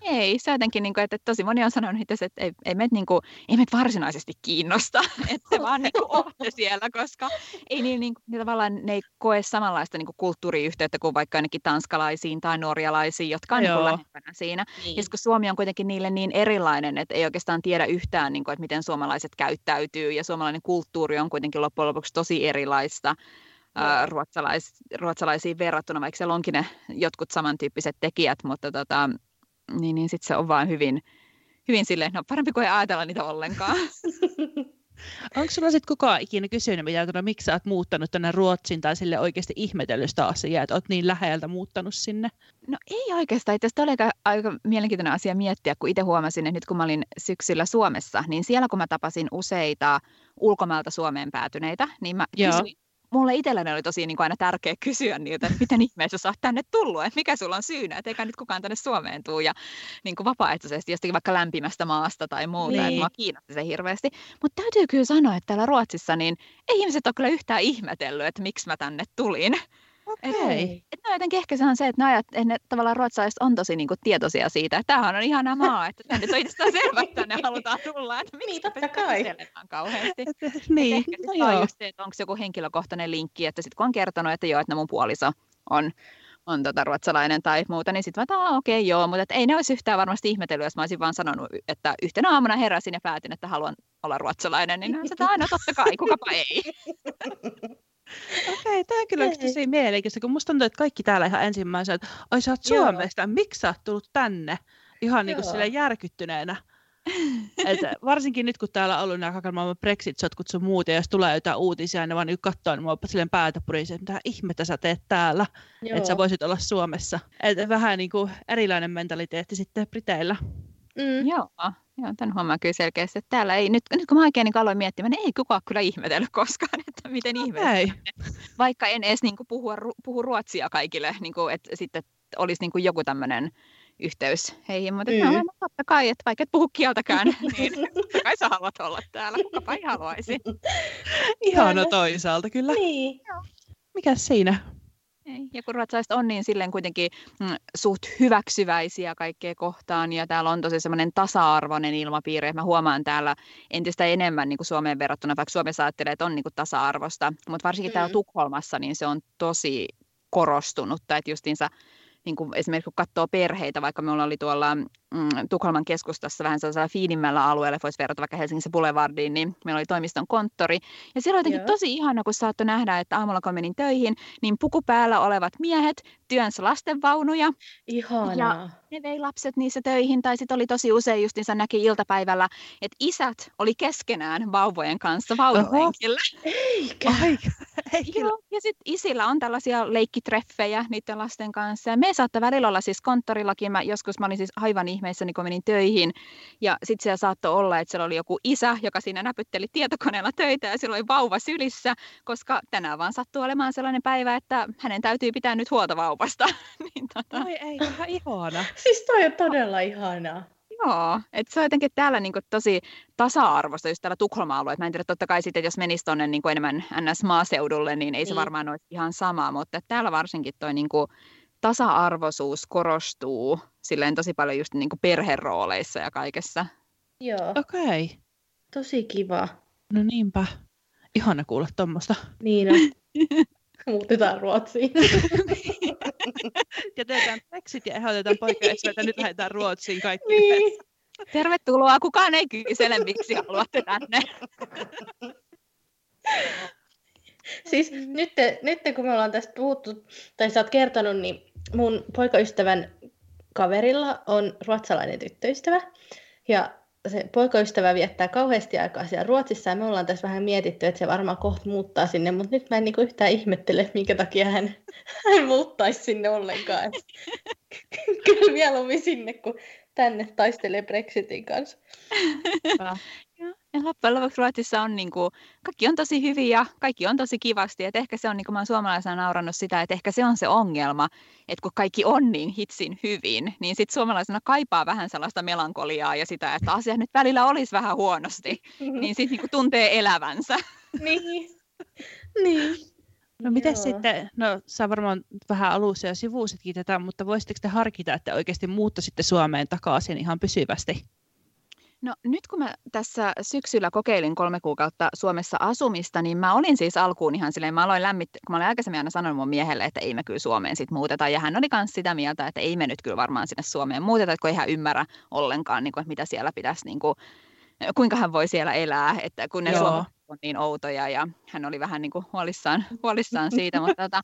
[SPEAKER 2] Ei, se jotenkin, niin kuin, että tosi moni on sanonut itse, että ei, ei, meitä, niin kuin, ei meitä varsinaisesti kiinnosta, että te vaan niin kuin, olette siellä, koska ei niin, niin, niin tavallaan ne ei koe samanlaista niin kuin, kulttuuriyhteyttä kuin vaikka ainakin tanskalaisiin tai norjalaisiin, jotka on niin lähempänä siinä. Niin. Ja kun Suomi on kuitenkin niille niin erilainen, että ei oikeastaan tiedä yhtään, niin kuin, että miten suomalaiset käyttäytyy, ja suomalainen kulttuuri on kuitenkin loppujen lopuksi tosi erilaista ruotsalais, ruotsalaisiin verrattuna, vaikka siellä onkin ne jotkut samantyyppiset tekijät, mutta tota, niin, niin sitten se on vaan hyvin, hyvin silleen, no parempi kuin ei ajatella niitä ollenkaan.
[SPEAKER 1] Onko sulla sitten kukaan ikinä kysynyt, mitä, että no, miksi sä oot muuttanut tänne Ruotsin tai sille oikeasti ihmetellyt sitä asiaa, että oot niin läheltä muuttanut sinne?
[SPEAKER 2] No ei oikeastaan. Itse asiassa oli aika, aika mielenkiintoinen asia miettiä, kun itse huomasin, että nyt kun mä olin syksyllä Suomessa, niin siellä kun mä tapasin useita ulkomailta Suomeen päätyneitä, niin mä Joo. kysyin mulle itselläni oli tosi niin kuin aina tärkeä kysyä niiltä, että miten ihmeessä sä oot tänne tullut, että mikä sulla on syynä, että eikä nyt kukaan tänne Suomeen tuu ja niin kuin vapaaehtoisesti jostakin vaikka lämpimästä maasta tai muuta, niin. että mua kiinnosti se hirveästi. Mutta täytyy kyllä sanoa, että täällä Ruotsissa niin ei ihmiset ole kyllä yhtään ihmetellyt, että miksi mä tänne tulin.
[SPEAKER 1] Okei. Okay. Et,
[SPEAKER 2] et no jotenkin ehkä se on se, että ne, ajat, että ne tavallaan ruotsalaiset on tosi niinku tietoisia siitä, että tämähän on ihana maa, että tänne on itsestään selvä, että tänne halutaan tulla, että miksi niin, totta kai. kauheasti.
[SPEAKER 1] niin,
[SPEAKER 2] ehkä no on just se, että onko se joku henkilökohtainen linkki, että sitten kun on kertonut, että joo, että no mun puoliso on on tota ruotsalainen tai muuta, niin sitten mä okei okay, joo, mutta ei ne olisi yhtään varmasti ihmetellyt, jos mä olisin vaan sanonut, että yhtenä aamuna heräsin ja päätin, että haluan olla ruotsalainen, niin se aina totta kai, kukapa ei.
[SPEAKER 1] Okei, okay, tämä on kyllä tosi mielenkiintoista, kun musta tuntuu, että kaikki täällä ihan ensimmäisenä, että ai sä oot Suomesta, miksi sä oot tullut tänne? Ihan niin kuin järkyttyneenä. Et varsinkin nyt, kun täällä on ollut nämä kaiken maailman Brexit-sotkut sun muut, ja jos tulee jotain uutisia, niin vaan nyt katsoo, niin mua silleen päätä purisee, että mitä ihmettä sä teet täällä, että sä voisit olla Suomessa. Et vähän niin kuin erilainen mentaliteetti sitten Briteillä.
[SPEAKER 2] Mm. Joo, joo, tämän huomaa kyllä selkeästi, että täällä ei, nyt, nyt kun mä oikein niin aloin miettimään, niin ei kukaan kyllä ihmetellyt koskaan, että miten ihmetellyt. Vaikka en edes niin kuin, puhu, puhu ruotsia kaikille, niin kuin, että sitten olisi niin kuin joku tämmöinen yhteys heihin, mutta mm. no, totta kai, että vaikka et puhu kieltäkään, niin totta kai sä haluat olla täällä, kukapa ei haluaisi.
[SPEAKER 1] Ihana toisaalta kyllä.
[SPEAKER 3] Niin.
[SPEAKER 1] Mikä siinä?
[SPEAKER 2] Ei. Ja kun ruotsalaiset on niin silleen kuitenkin mm, suht hyväksyväisiä kaikkea kohtaan ja täällä on tosi semmoinen tasa-arvoinen ilmapiiri. Mä huomaan täällä entistä enemmän niin kuin Suomeen verrattuna, vaikka Suomessa ajattelee, että on niin kuin tasa-arvosta, mutta varsinkin mm. täällä Tukholmassa niin se on tosi korostunutta, että justiinsa niin kuin esimerkiksi kun katsoo perheitä, vaikka minulla oli tuolla mm, Tukholman keskustassa vähän sellaisella fiinimmällä alueella, voisi verrata vaikka Helsingissä Boulevardiin, niin meillä oli toimiston konttori. Ja siellä oli jotenkin Joo. tosi ihana, kun saattoi nähdä, että aamulla kun menin töihin, niin puku päällä olevat miehet työnsä lastenvaunuja.
[SPEAKER 3] Ihanaa.
[SPEAKER 2] Ja ne vei lapset niissä töihin, tai sitten oli tosi usein justiinsa näki iltapäivällä, että isät oli keskenään vauvojen kanssa vaunulenkillä.
[SPEAKER 3] Eikä. Eikä.
[SPEAKER 2] Joo, ja sitten isillä on tällaisia leikkitreffejä niiden lasten kanssa. Ja me saattoi välillä olla siis konttorillakin, mä, joskus mä olin siis aivan ihmeessä, niin kun menin töihin, ja sitten siellä saattoi olla, että siellä oli joku isä, joka siinä näpytteli tietokoneella töitä, ja sillä oli vauva sylissä, koska tänään vaan sattuu olemaan sellainen päivä, että hänen täytyy pitää nyt huolta vauvasta.
[SPEAKER 1] niin, tota... Oi ei, ihan ihana.
[SPEAKER 3] siis toi on todella ihanaa.
[SPEAKER 2] Joo, että se on jotenkin täällä niin kuin tosi tasa-arvoista, just täällä Tukholma-alueella. Mä en tiedä, totta kai sitten, jos menisi tuonne niin enemmän NS-maaseudulle, niin ei se niin. varmaan olisi ihan sama, mutta täällä varsinkin toi niin kuin tasa-arvoisuus korostuu silleen tosi paljon just niin kuin perherooleissa ja kaikessa.
[SPEAKER 3] Joo.
[SPEAKER 1] Okei. Okay.
[SPEAKER 3] Tosi kiva.
[SPEAKER 1] No niinpä. Ihana kuulla tuommoista.
[SPEAKER 3] Niin on. Muutetaan Ruotsiin.
[SPEAKER 1] ja teetään Brexit ja ehdotetaan poikkeuksia, että nyt lähdetään Ruotsiin kaikki.
[SPEAKER 2] Niin. Tervetuloa. Kukaan ei kysele, miksi haluatte tänne.
[SPEAKER 3] siis nyt, nyt kun me ollaan tästä puhuttu, tai sä oot kertonut, niin mun poikaystävän kaverilla on ruotsalainen tyttöystävä. Ja se poikaystävä viettää kauheasti aikaa siellä Ruotsissa ja me ollaan tässä vähän mietitty, että se varmaan kohta muuttaa sinne, mutta nyt mä en niinku yhtään ihmettele, minkä takia hän, hän muuttaisi sinne ollenkaan. Kyllä mieluummin sinne, kun tänne taistelee Brexitin kanssa.
[SPEAKER 2] Ja loppujen lopuksi Ruotsissa on niin kuin, kaikki on tosi hyviä, kaikki on tosi kivasti. Et ehkä se on, niin kuin mä oon suomalaisena naurannut sitä, että ehkä se on se ongelma, että kun kaikki on niin hitsin hyvin, niin sitten suomalaisena kaipaa vähän sellaista melankoliaa ja sitä, että asia nyt välillä olisi vähän huonosti, niin sitten niin tuntee elävänsä.
[SPEAKER 3] Niin. niin.
[SPEAKER 1] No miten sitten, no sä varmaan vähän alussa ja sivuusitkin tätä, mutta voisitteko te harkita, että oikeasti muuttaisitte Suomeen takaisin ihan pysyvästi?
[SPEAKER 2] No nyt kun mä tässä syksyllä kokeilin kolme kuukautta Suomessa asumista, niin mä olin siis alkuun ihan silleen, mä aloin lämmit, kun mä olin aikaisemmin aina sanonut mun miehelle, että ei me kyllä Suomeen sit muuteta. Ja hän oli myös sitä mieltä, että ei me nyt kyllä varmaan sinne Suomeen muuteta, kun ei hän ymmärrä ollenkaan, niin kuin, että mitä siellä pitäisi, niin kuin, kuinka hän voi siellä elää, että kun ne Joo on niin outoja ja hän oli vähän niin kuin huolissaan, huolissaan siitä, mutta tota,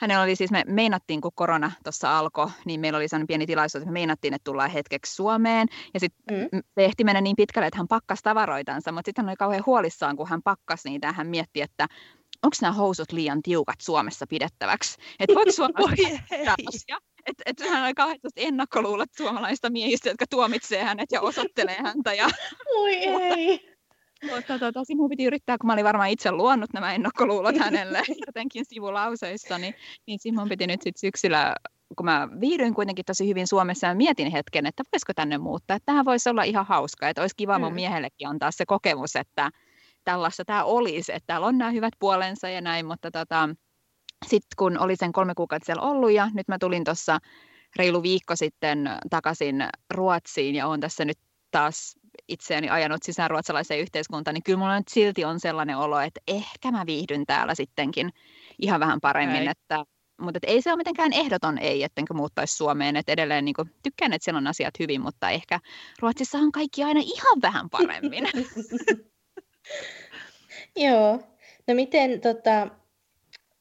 [SPEAKER 2] hänellä oli siis, me meinattiin kun korona tuossa alkoi, niin meillä oli sellainen pieni tilaisuus, että me meinattiin, että tullaan hetkeksi Suomeen ja sitten mm. se ehti mennä niin pitkälle, että hän pakkasi tavaroitansa, mutta sitten hän oli kauhean huolissaan, kun hän pakkasi niitä ja hän mietti, että onko nämä housut liian tiukat Suomessa pidettäväksi, että voiko Suomessa että et hän oli kauhean ennakkoluulot suomalaista miehistä, jotka tuomitsee hänet ja osoittelee häntä. Ja,
[SPEAKER 3] Oi ei.
[SPEAKER 2] Mutta tota, mun piti yrittää, kun mä olin varmaan itse luonut nämä ennakkoluulot hänelle jotenkin sivulauseissa, niin, niin siinä mun piti nyt sit syksyllä kun mä viihdyin kuitenkin tosi hyvin Suomessa ja mietin hetken, että voisiko tänne muuttaa. Että tämähän voisi olla ihan hauska, että olisi kiva mun mm. miehellekin antaa se kokemus, että tällaista tämä olisi, että täällä on nämä hyvät puolensa ja näin, mutta tota, sitten kun oli sen kolme kuukautta siellä ollut ja nyt mä tulin tuossa reilu viikko sitten takaisin Ruotsiin ja olen tässä nyt taas itseäni ajanut sisään ruotsalaiseen yhteiskuntaan, niin kyllä mulla nyt silti on sellainen olo, että ehkä mä viihdyn täällä sittenkin ihan vähän paremmin, ei. että mutta et ei se ole mitenkään ehdoton ei, ettenkö muuttaisi Suomeen. Et edelleen niin kuin, tykkään, että siellä on asiat hyvin, mutta ehkä Ruotsissa on kaikki aina ihan vähän paremmin.
[SPEAKER 3] Joo. No miten, tota,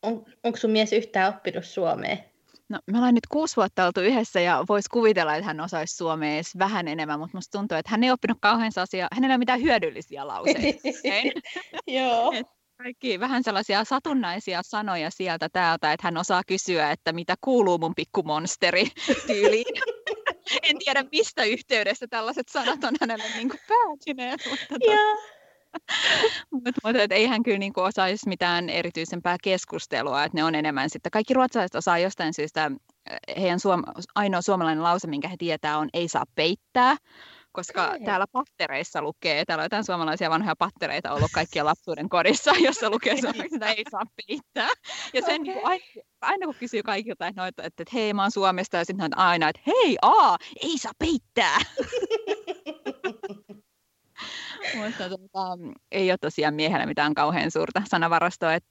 [SPEAKER 3] on, onko sun mies yhtään oppinut Suomeen?
[SPEAKER 2] No, me ollaan nyt kuusi vuotta oltu yhdessä ja voisi kuvitella, että hän osaisi suomea edes vähän enemmän, mutta musta tuntuu, että hän ei oppinut kauhean asia, hänellä ei ole mitään hyödyllisiä lauseita.
[SPEAKER 3] Joo.
[SPEAKER 2] kaikki vähän sellaisia satunnaisia sanoja sieltä täältä, että hän osaa kysyä, että mitä kuuluu mun pikkumonsteri tyyliin. en tiedä, mistä yhteydessä tällaiset sanat on hänelle niin päätyneet. Mutta
[SPEAKER 3] yeah.
[SPEAKER 2] Mutta, et ei hän kyllä niin kuin osaisi mitään erityisempää keskustelua, että ne on enemmän sitten, kaikki ruotsalaiset osaa jostain syystä, eh, heidän suom, ainoa suomalainen lause, minkä he tietää on ei saa peittää, koska okay. täällä pattereissa lukee, täällä on jotain suomalaisia vanhoja pattereita ollut kaikkia lapsuuden kodissa, jossa lukee suomeksi, että ei saa peittää. Ja sen okay. niin aina, aina kun kysyy kaikilta, että, että, että, että hei mä oon Suomesta, ja sitten aina, että hei aa, ei saa peittää. Mutta tota, ei ole tosiaan miehellä mitään kauhean suurta sanavarastoa. Et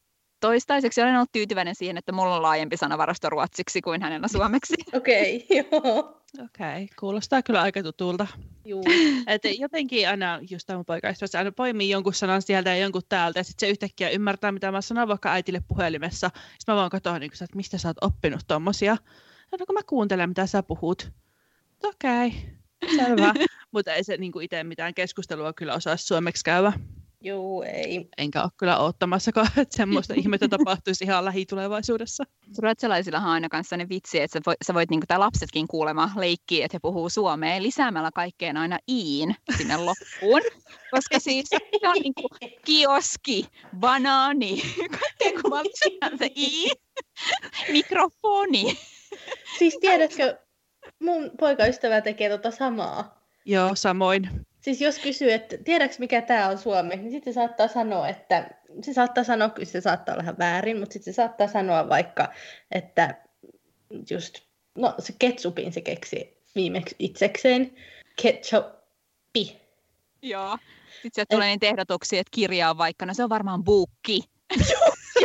[SPEAKER 2] toistaiseksi olen ollut tyytyväinen siihen, että mulla on laajempi sanavarasto ruotsiksi kuin hänellä suomeksi.
[SPEAKER 3] Okei, okay, joo.
[SPEAKER 1] Okei, okay, kuulostaa kyllä aika tutulta.
[SPEAKER 3] Juu.
[SPEAKER 1] Et jotenkin aina, just tämä poikaystävä, aina poimii jonkun sanan sieltä ja jonkun täältä, ja sitten se yhtäkkiä ymmärtää, mitä mä sanon vaikka äitille puhelimessa. Sitten mä vaan katson, niin että mistä sä oot oppinut tommosia. No kun mä kuuntelen, mitä sä puhut. Okei, okay, selvä. Mutta ei se niin itse mitään keskustelua kyllä osaa suomeksi käydä.
[SPEAKER 3] Joo, ei.
[SPEAKER 1] Enkä ole kyllä odottamassakaan, että semmoista ihmettä tapahtuisi ihan lähitulevaisuudessa.
[SPEAKER 2] Ruotsalaisillahan on aina kanssa ne vitsi, että sä voit, sä voit niin kuin, tai lapsetkin kuulemaan leikkiä, että he puhuu suomea lisäämällä kaikkeen aina iin sinne loppuun. Koska siis se on niin kuin kioski, banaani, kaikkeen kun vaan se i, mikrofoni.
[SPEAKER 3] Siis tiedätkö, mun poikaystävä tekee tota samaa.
[SPEAKER 1] Joo, samoin.
[SPEAKER 3] Siis jos kysyy, että tiedätkö mikä tämä on Suomi, niin sitten se saattaa sanoa, että se saattaa sanoa, kyllä se saattaa olla väärin, mutta sitten se saattaa sanoa vaikka, että just, no se ketsupin se keksi viimeksi itsekseen, ketchupi.
[SPEAKER 2] Joo. Sitten se tulee niitä ehdotuksia, että kirjaa vaikka, no se on varmaan buukki.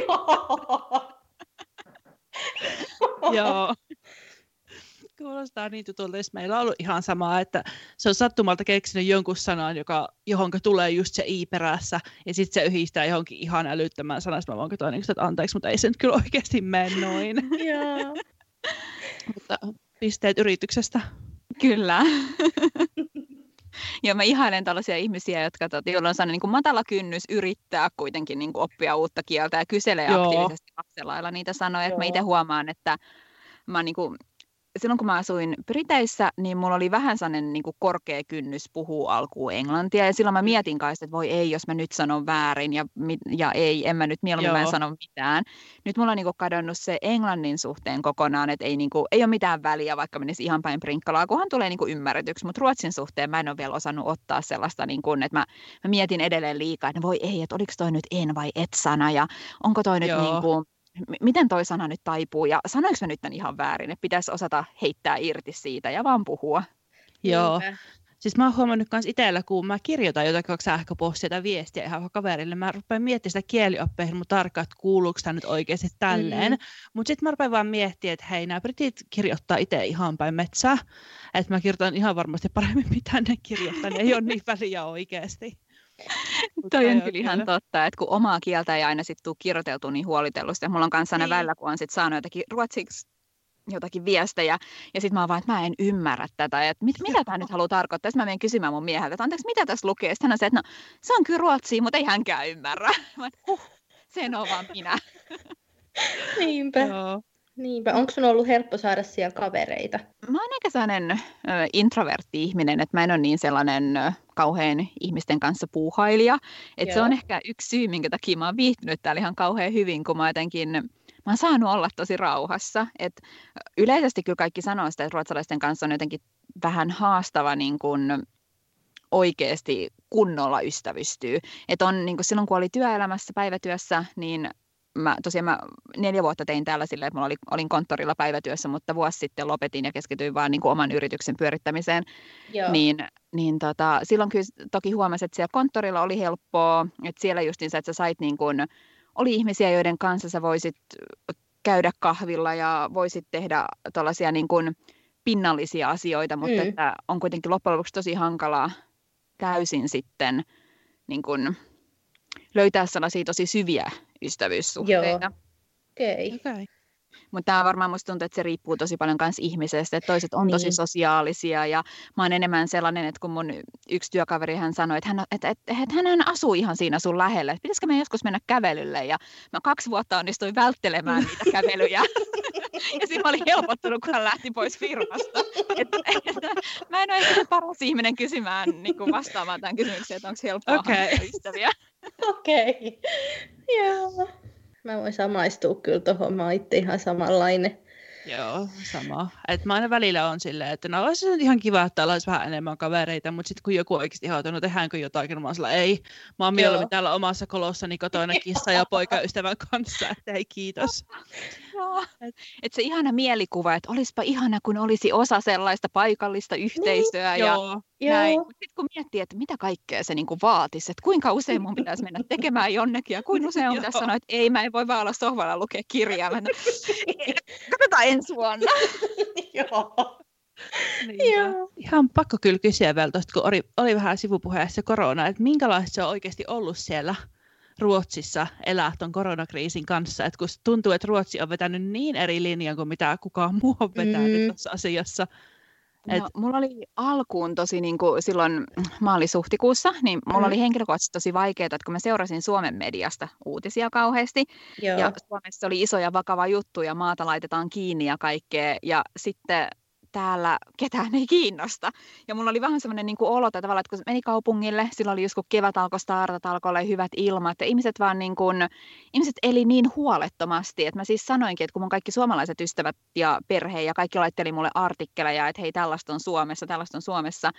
[SPEAKER 3] Joo.
[SPEAKER 1] Joo. Kuulostaa niin tutulta, jos meillä on ollut ihan samaa, että se on sattumalta keksinyt jonkun sanan, joka, johon tulee just se i perässä, ja sitten se yhdistää johonkin ihan älyttömän sanan, mä voin katsoa, niin että anteeksi, mutta ei se nyt kyllä oikeasti mene noin. Mutta pisteet yrityksestä.
[SPEAKER 2] Kyllä. ja mä ihailen tällaisia ihmisiä, jotka, tot, joilla on sellainen niin kuin matala kynnys yrittää kuitenkin niin kuin oppia uutta kieltä ja kyselee Joo. aktiivisesti lapsen niitä sanoja. Että mä itse huomaan, että mä niin kuin silloin kun mä asuin Briteissä, niin mulla oli vähän sellainen niin kuin korkea kynnys puhua alkuun englantia. Ja silloin mä mm. mietin kanssa, että voi ei, jos mä nyt sanon väärin ja, ja ei, en mä nyt mieluummin mä en sano mitään. Nyt mulla on niin kuin kadonnut se englannin suhteen kokonaan, että ei, niin kuin, ei ole mitään väliä, vaikka menisi ihan päin prinkkalaa, kunhan tulee niin kuin ymmärretyksi. Mutta ruotsin suhteen mä en ole vielä osannut ottaa sellaista, niin kuin, että mä, mä mietin edelleen liikaa, että voi ei, että oliko toi nyt en vai et sana ja onko toi nyt niin kuin, miten toi sana nyt taipuu ja sanoinko mä nyt tämän ihan väärin, että pitäisi osata heittää irti siitä ja vaan puhua.
[SPEAKER 1] Joo. Siis mä oon huomannut myös itsellä, kun mä kirjoitan jotakin sähköpostia tai viestiä ihan kaverille, mä rupean miettimään sitä kielioppeihin mun tarkkaan, että kuuluuko tämä nyt oikeasti tälleen. Mm. Mutta sitten mä rupean vaan miettimään, että hei, nämä britit kirjoittaa itse ihan päin metsää. Että mä kirjoitan ihan varmasti paremmin, mitä ne kirjoittaa. Ne ei ole niin väliä oikeasti.
[SPEAKER 2] Toi on kyllä ihan totta, että kun omaa kieltä ei aina sitten tule kirjoiteltu niin huolitellusti. Ja mulla on kanssa aina niin. välillä, kun on sitten saanut jotakin ruotsiksi jotakin viestejä, ja sitten mä oon vaan, että mä en ymmärrä tätä, että mit, mitä tämä nyt haluaa tarkoittaa. Sitten mä menen kysymään mun mieheltä, että anteeksi, mitä tässä lukee? Sitten hän on se, että no, se on kyllä ruotsia, mutta ei hänkään ymmärrä. Mä, huh, sen on vaan minä.
[SPEAKER 3] Niinpä. Joo. Niinpä. Onko sun ollut helppo saada siellä kavereita?
[SPEAKER 2] Mä oon aika sellainen introvertti ihminen, että mä en ole niin sellainen kauhean ihmisten kanssa puuhailija. Että se on ehkä yksi syy, minkä takia mä oon viihtynyt täällä ihan kauhean hyvin, kun mä jotenkin mä oon saanut olla tosi rauhassa. Et yleisesti kyllä kaikki sanoo sitä, että ruotsalaisten kanssa on jotenkin vähän haastava niin kun oikeasti kunnolla ystävystyy. Et on, niin kun silloin kun oli työelämässä, päivätyössä, niin mä tosiaan mä neljä vuotta tein täällä silleen, että mulla oli, olin konttorilla päivätyössä, mutta vuosi sitten lopetin ja keskityin vaan niin kuin oman yrityksen pyörittämiseen. Joo. Niin, niin tota, silloin kyllä toki huomasin, että siellä konttorilla oli helppoa, että siellä justiinsa, että sä sait niin kuin, oli ihmisiä, joiden kanssa sä voisit käydä kahvilla ja voisit tehdä tällaisia niin kuin pinnallisia asioita, mutta mm. että on kuitenkin loppujen lopuksi tosi hankalaa täysin sitten niin kuin löytää sellaisia tosi syviä ystävyyssuhteita.
[SPEAKER 3] Okei. Okay. Okay.
[SPEAKER 2] Mutta tämä varmaan musta tuntuu, että se riippuu tosi paljon myös ihmisestä, että toiset on niin. tosi sosiaalisia ja mä oon enemmän sellainen, että kun mun yksi työkaveri hän sanoi, että hän, että, että, että hän asuu ihan siinä sun lähellä, että pitäisikö me joskus mennä kävelylle ja mä kaksi vuotta onnistuin välttelemään niitä kävelyjä ja siinä mä olin helpottunut, kun hän lähti pois firmasta. Et, et, mä en ole ehkä paras ihminen kysymään, niin kuin vastaamaan tämän kysymykseen, että onko helppoa okay. ystäviä.
[SPEAKER 3] Okei, okay. joo. Mä voin samaistua kyllä tuohon, mä oon itse ihan samanlainen.
[SPEAKER 1] Joo, sama. Et mä aina välillä on silleen, että no olisi ihan kiva, että olisi vähän enemmän kavereita, mutta sitten kun joku oikeasti haluaa, no tehdäänkö jotakin, niin mä oon sillä, ei. Mä oon mieluummin täällä omassa kolossani kotona kissa ja poikaystävän kanssa, että ei kiitos.
[SPEAKER 2] Et, et se ihana mielikuva, että olisipa ihana, kun olisi osa sellaista paikallista yhteisöä niin, ja joo. näin. Sitten kun miettii, että mitä kaikkea se niinku vaatisi, että kuinka usein mun pitäisi mennä tekemään jonnekin ja kuinka usein on pitäisi sanoa, että ei, mä en voi vaan olla sohvalla lukea kirjaa. Mä, katsotaan ensi vuonna.
[SPEAKER 3] joo.
[SPEAKER 1] Niin, Ihan pakko kyllä kysyä vielä tuosta, kun oli, oli vähän sivupuheessa korona, että minkälaista se on oikeasti ollut siellä Ruotsissa elää tuon koronakriisin kanssa, että kun tuntuu, että Ruotsi on vetänyt niin eri linjan kuin mitä kukaan muu on vetänyt mm. tuossa asiassa.
[SPEAKER 2] No, Et... mulla oli alkuun tosi niin kuin silloin maalis-huhtikuussa, niin mulla mm. oli henkilökohtaisesti tosi vaikeaa, että kun mä seurasin Suomen mediasta uutisia kauheasti, Joo. ja Suomessa oli iso ja vakava juttu, ja maata laitetaan kiinni ja kaikkea, ja sitten täällä ketään ei kiinnosta. Ja mulla oli vähän semmoinen niin olo, että tavallaan, että kun meni kaupungille, silloin oli just kun kevät alkoi startat, alkoi olla hyvät ilmat, ja ihmiset vaan niin kuin, ihmiset eli niin huolettomasti, että mä siis sanoinkin, että kun mun kaikki suomalaiset ystävät ja perhe ja kaikki laitteli mulle artikkeleja, että hei tällaista on Suomessa, tällaista on Suomessa,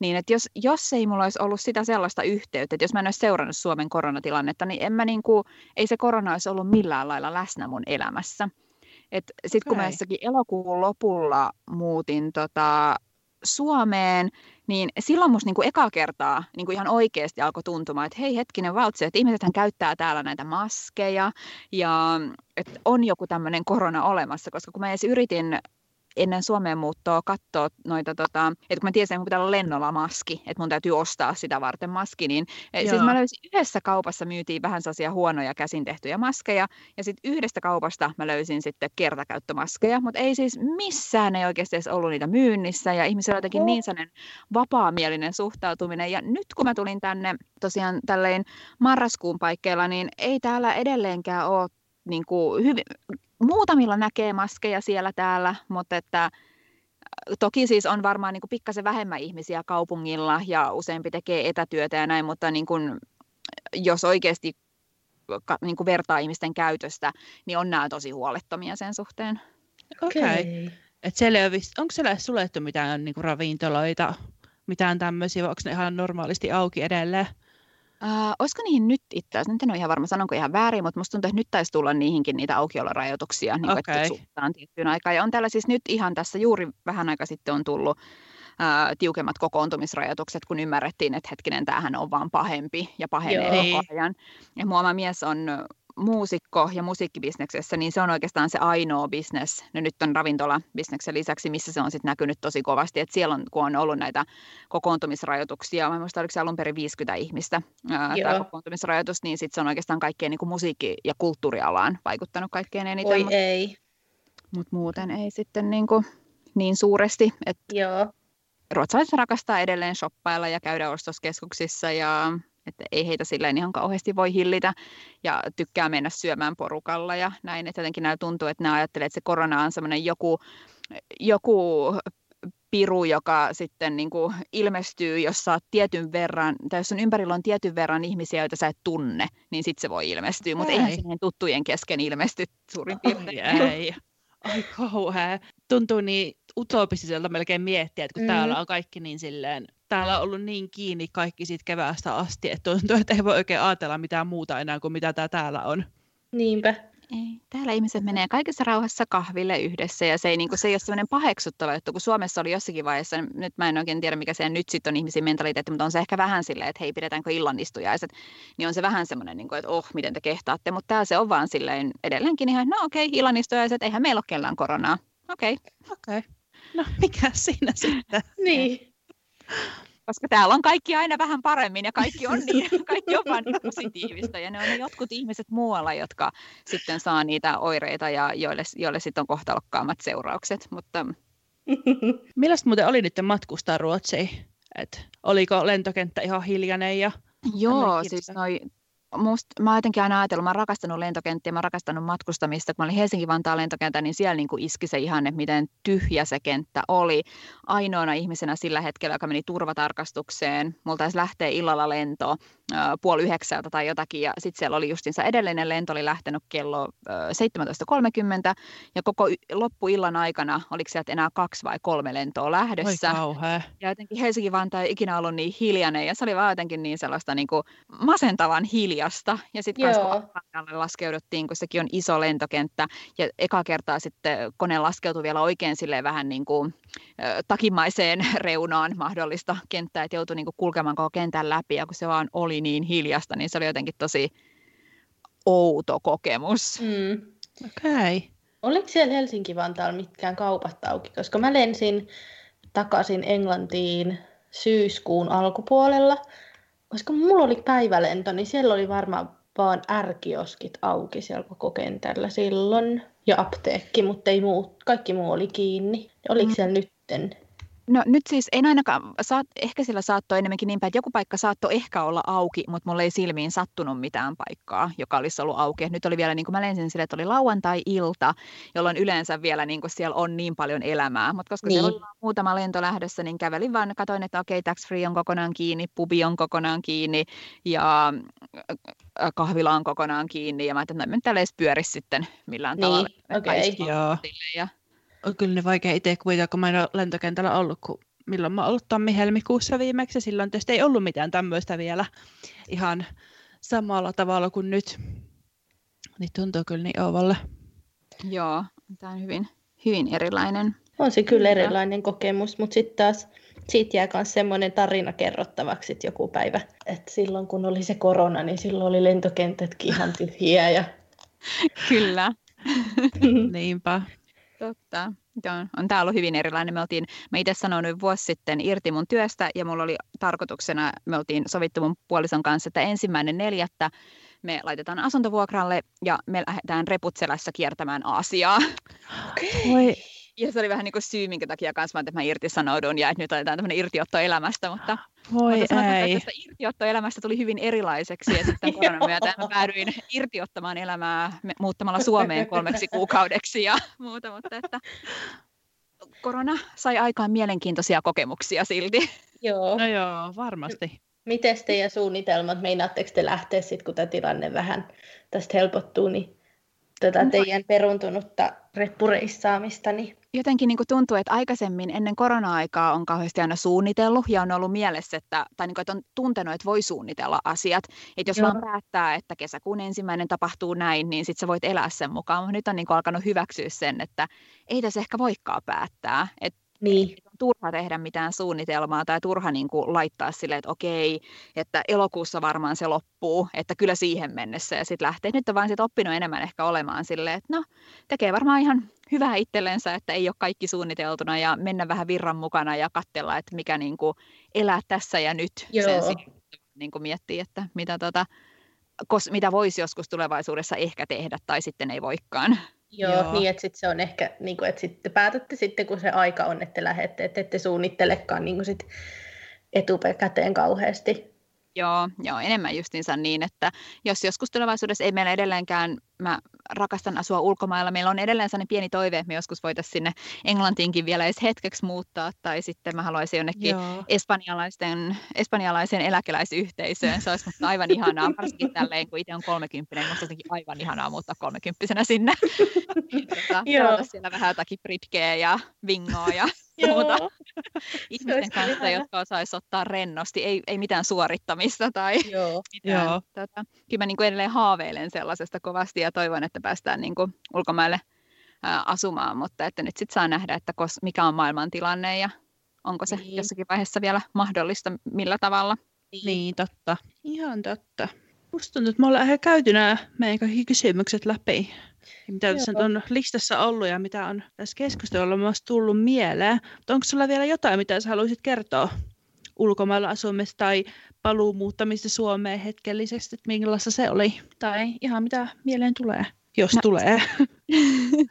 [SPEAKER 2] niin että jos, jos ei mulla olisi ollut sitä sellaista yhteyttä, että jos mä en olisi seurannut Suomen koronatilannetta, niin en mä niin kuin, ei se korona olisi ollut millään lailla läsnä mun elämässä. Sitten kun mä jossakin elokuun lopulla muutin tota, Suomeen, niin silloin musta niinku eka kertaa niinku ihan oikeasti alkoi tuntumaan, että hei hetkinen valtsi, että ihmisethän käyttää täällä näitä maskeja ja että on joku tämmöinen korona olemassa, koska kun mä edes yritin ennen Suomeen muuttoa katsoa noita, tota, että kun mä tiesin, että mun pitää olla lennolla maski, että mun täytyy ostaa sitä varten maski, niin eh, siis mä löysin yhdessä kaupassa myytiin vähän sellaisia huonoja käsin tehtyjä maskeja, ja sitten yhdestä kaupasta mä löysin sitten kertakäyttömaskeja, mutta ei siis missään ei oikeasti edes ollut niitä myynnissä, ja ihmisillä jotenkin niin sellainen vapaamielinen suhtautuminen, ja nyt kun mä tulin tänne tosiaan tälleen marraskuun paikkeilla, niin ei täällä edelleenkään ole niin kuin hyvin, muutamilla näkee maskeja siellä täällä, mutta että toki siis on varmaan niin kuin pikkasen vähemmän ihmisiä kaupungilla ja useampi tekee etätyötä ja näin, mutta niin kuin, jos oikeasti niin kuin vertaa ihmisten käytöstä, niin on nämä tosi huolettomia sen suhteen.
[SPEAKER 1] Okei. Okay. Okay. onko siellä suljettu mitään niin kuin ravintoloita, mitään tämmöisiä, vai onko ne ihan normaalisti auki edelleen?
[SPEAKER 2] Uh, olisiko niihin nyt itse asiassa, nyt en ole ihan varma, sanonko ihan väärin, mutta musta tuntuu, että nyt taisi tulla niihinkin niitä aukiolorajoituksia, niin okay. että tiettyyn aikaan. Ja on täällä siis nyt ihan tässä juuri vähän aika sitten on tullut uh, tiukemmat kokoontumisrajoitukset, kun ymmärrettiin, että hetkinen, tämähän on vaan pahempi ja pahenee koko ajan. Ja mua mies on muusikko ja musiikkibisneksessä, niin se on oikeastaan se ainoa bisnes, no nyt on ravintola-bisneksen lisäksi, missä se on sitten näkynyt tosi kovasti, että siellä on, kun on ollut näitä kokoontumisrajoituksia, mä muistan, oliko se alun perin 50 ihmistä tämä kokoontumisrajoitus, niin sitten se on oikeastaan kaikkeen niin kuin musiikki- ja kulttuurialaan vaikuttanut kaikkein eniten.
[SPEAKER 3] Oi mutta, ei.
[SPEAKER 2] Mutta muuten ei sitten niin, kuin, niin suuresti, että
[SPEAKER 3] Joo.
[SPEAKER 2] ruotsalaiset rakastaa edelleen shoppailla ja käydä ostoskeskuksissa ja että ei heitä silleen ihan kauheasti voi hillitä ja tykkää mennä syömään porukalla ja näin. Että jotenkin näillä tuntuu, että ne ajattelee, että se korona on semmoinen joku, joku piru, joka sitten niin kuin ilmestyy, jos saat tietyn verran, tai jos on ympärillä on tietyn verran ihmisiä, joita sä et tunne, niin sitten se voi ilmestyä, mutta eihän se tuttujen kesken ilmesty suurin piirtein.
[SPEAKER 1] Ai, Ai kauhea. Tuntuu niin utopistiselta melkein miettiä, että kun mm. täällä on kaikki niin silleen, täällä on ollut niin kiinni kaikki siitä keväästä asti, että tuntuu, että ei voi oikein ajatella mitään muuta enää kuin mitä tää täällä on.
[SPEAKER 3] Niinpä.
[SPEAKER 2] Ei. Täällä ihmiset menee kaikessa rauhassa kahville yhdessä ja se ei, niin kuin, se ei ole sellainen paheksuttava juttu, kun Suomessa oli jossakin vaiheessa, nyt mä en oikein tiedä mikä se nyt sitten on ihmisen mentaliteetti, mutta on se ehkä vähän silleen, että hei pidetäänkö illanistujaiset, niin on se vähän semmoinen, niin kuin, että oh miten te kehtaatte, mutta täällä se on vaan silleen edelleenkin ihan, no okei okay, illanistujaiset, eihän meillä ole kellään koronaa, okei. Okay.
[SPEAKER 1] Okei, okay. No mikä siinä sitten?
[SPEAKER 3] niin
[SPEAKER 2] koska täällä on kaikki aina vähän paremmin ja kaikki on, niin, kaikki on vaan niin positiivista. Ja ne on ne jotkut ihmiset muualla, jotka sitten saa niitä oireita ja joille, joille sitten on kohtalokkaammat seuraukset. Mutta...
[SPEAKER 1] Millaista muuten oli nyt matkustaa Ruotsiin? Et oliko lentokenttä ihan hiljainen ja
[SPEAKER 2] Joo, siis noi must, mä oon jotenkin aina ajatellut, mä oon rakastanut lentokenttiä, mä oon rakastanut matkustamista. Kun mä olin Helsinki-Vantaan lentokenttä, niin siellä niin kuin iski se ihanne, miten tyhjä se kenttä oli. Ainoana ihmisenä sillä hetkellä, joka meni turvatarkastukseen. Multa taisi lähteä illalla lento äh, puoli yhdeksältä tai jotakin, ja sitten siellä oli justinsa edellinen lento oli lähtenyt kello äh, 17.30, ja koko loppuillan aikana, oliko sieltä enää kaksi vai kolme lentoa lähdössä.
[SPEAKER 1] Oi
[SPEAKER 2] ja jotenkin Helsinki-Vantaa ei ikinä ollut niin hiljainen, ja se oli vaan jotenkin niin sellaista niin kuin masentavan hiljasta. Ja sitten kun laskeuduttiin, kun sekin on iso lentokenttä, ja eka kertaa sitten kone laskeutui vielä oikein silleen vähän niin kuin takimaiseen reunaan mahdollista kenttää, että joutui niin kuin kulkemaan koko kentän läpi, ja kun se vaan oli niin hiljasta, niin se oli jotenkin tosi outo kokemus.
[SPEAKER 3] Mm.
[SPEAKER 1] Okei. Okay.
[SPEAKER 3] Oliko siellä Helsinki-Vantaalla mitkään kaupat auki? Koska mä lensin takaisin Englantiin syyskuun alkupuolella, koska mulla oli päivälento, niin siellä oli varmaan vaan ärkioskit auki siellä koko kentällä silloin ja apteekki, mutta ei muu, kaikki muu oli kiinni. Oliko mm. siellä nytten
[SPEAKER 2] No nyt siis en ainakaan, saat, ehkä sillä saattoi enemmänkin niin päin, että joku paikka saattoi ehkä olla auki, mutta mulle ei silmiin sattunut mitään paikkaa, joka olisi ollut auki. nyt oli vielä, niin kuin mä lensin sille, että oli lauantai-ilta, jolloin yleensä vielä niin kuin siellä on niin paljon elämää. Mutta koska niin. siellä oli muutama lento lähdössä, niin kävelin vaan, katsoin, että okei, okay, tax free on kokonaan kiinni, pubi on kokonaan kiinni ja äh, kahvila on kokonaan kiinni. Ja mä ajattelin, että no, täällä edes pyörisi sitten millään
[SPEAKER 3] niin,
[SPEAKER 2] tavalla.
[SPEAKER 3] Okay.
[SPEAKER 1] Joo. Ja on kyllä ne vaikea itse kuvitella, kun mä en ole lentokentällä ollut, kun milloin mä oon ollut tammi-helmikuussa viimeksi. Silloin tietysti ei ollut mitään tämmöistä vielä ihan samalla tavalla kuin nyt. Niin tuntuu kyllä niin ovalle.
[SPEAKER 2] Joo, tämä on hyvin, hyvin erilainen.
[SPEAKER 3] On se kyllä erilainen kokemus, mutta sitten taas siitä jää myös semmoinen tarina kerrottavaksi että joku päivä. Että silloin kun oli se korona, niin silloin oli lentokentätkin ihan tyhjiä. Ja...
[SPEAKER 2] kyllä.
[SPEAKER 1] Niinpä.
[SPEAKER 2] Totta. On, on tämä ollut hyvin erilainen. Me oltiin, mä itse sanoin vuosi sitten irti mun työstä ja mulla oli tarkoituksena, me oltiin sovittu mun puolison kanssa, että ensimmäinen neljättä me laitetaan asuntovuokralle ja me lähdetään reputselässä kiertämään Aasiaa.
[SPEAKER 1] Okay.
[SPEAKER 2] Ja se oli vähän niin kuin syy, minkä takia kanssa että mä irtisanoudun ja että nyt otetaan tämmöinen irtiotto elämästä, mutta
[SPEAKER 1] Voi
[SPEAKER 2] mutta sanotaan, ei. että tästä irtiottoelämästä tuli hyvin erilaiseksi ja sitten koronan myötä mä päädyin irtiottamaan elämää muuttamalla Suomeen kolmeksi kuukaudeksi ja muuta, mutta että korona sai aikaan mielenkiintoisia kokemuksia silti.
[SPEAKER 3] Joo.
[SPEAKER 1] No joo, varmasti.
[SPEAKER 3] Miten teidän suunnitelmat, meinaatteko te lähteä sitten, kun tämä tilanne vähän tästä helpottuu, niin tätä teidän peruntunutta reppureissaamista? Niin
[SPEAKER 2] jotenkin niin kuin tuntuu, että aikaisemmin ennen korona-aikaa on kauheasti aina suunnitellut ja on ollut mielessä, että, tai niin kuin, että on tuntenut, että voi suunnitella asiat. Että jos Joo. vaan päättää, että kesäkuun ensimmäinen tapahtuu näin, niin sitten sä voit elää sen mukaan. Mutta nyt on niin kuin alkanut hyväksyä sen, että ei tässä ehkä voikaan päättää. Että
[SPEAKER 3] niin.
[SPEAKER 2] On turha tehdä mitään suunnitelmaa tai turha niin kuin laittaa silleen, että okei, että elokuussa varmaan se loppuu, että kyllä siihen mennessä ja sitten lähtee. Nyt on vain sit oppinut enemmän ehkä olemaan silleen, että no tekee varmaan ihan hyvää itsellensä, että ei ole kaikki suunniteltuna ja mennä vähän virran mukana ja katsella, että mikä niin kuin elää tässä ja nyt
[SPEAKER 3] Joo.
[SPEAKER 2] sen sijaan, niin kuin miettii, että mitä, tota, kos, mitä voisi joskus tulevaisuudessa ehkä tehdä tai sitten ei voikaan.
[SPEAKER 3] Joo, Joo. niin että sit se on ehkä, niin kuin, että sitten päätätte sitten, kun se aika on, että lähdette, että ette suunnittelekaan niin kuin sit etukäteen kauheasti.
[SPEAKER 2] Joo, joo, enemmän justiinsa niin, että jos joskus tulevaisuudessa ei meillä edelleenkään, mä rakastan asua ulkomailla, meillä on edelleen sellainen pieni toive, että me joskus voitaisiin sinne Englantiinkin vielä edes hetkeksi muuttaa, tai sitten mä haluaisin jonnekin joo. espanjalaisten, espanjalaisen eläkeläisyhteisöön, se olisi musta aivan ihanaa, varsinkin tälleen, kun itse on 30, niin musta jotenkin aivan ihanaa muuttaa 30 sinne. tota, siellä vähän jotakin britkeä ja vingoa ja muuta ihmisten kanssa, jotka osaisi ottaa rennosti, ei, ei mitään suorittamista tai Joo. mitään. Joo. Tota, kyllä mä niin kuin edelleen haaveilen sellaisesta kovasti ja toivon, että päästään niin kuin ulkomaille ää, asumaan, mutta että nyt sitten saa nähdä, että kos, mikä on maailman tilanne ja onko se niin. jossakin vaiheessa vielä mahdollista, millä tavalla.
[SPEAKER 1] Niin, totta. Ihan totta. Musta tuntuu, että me ollaan ihan käyty nämä meidän kaikki kysymykset läpi mitä tässä on listassa ollut ja mitä on tässä keskustelulla myös tullut mieleen. Mutta onko sulla vielä jotain, mitä sä haluaisit kertoa ulkomailla asumista tai paluumuuttamista Suomeen hetkellisesti, että millaista se oli? Tai ihan mitä mieleen tulee, jos no, tulee.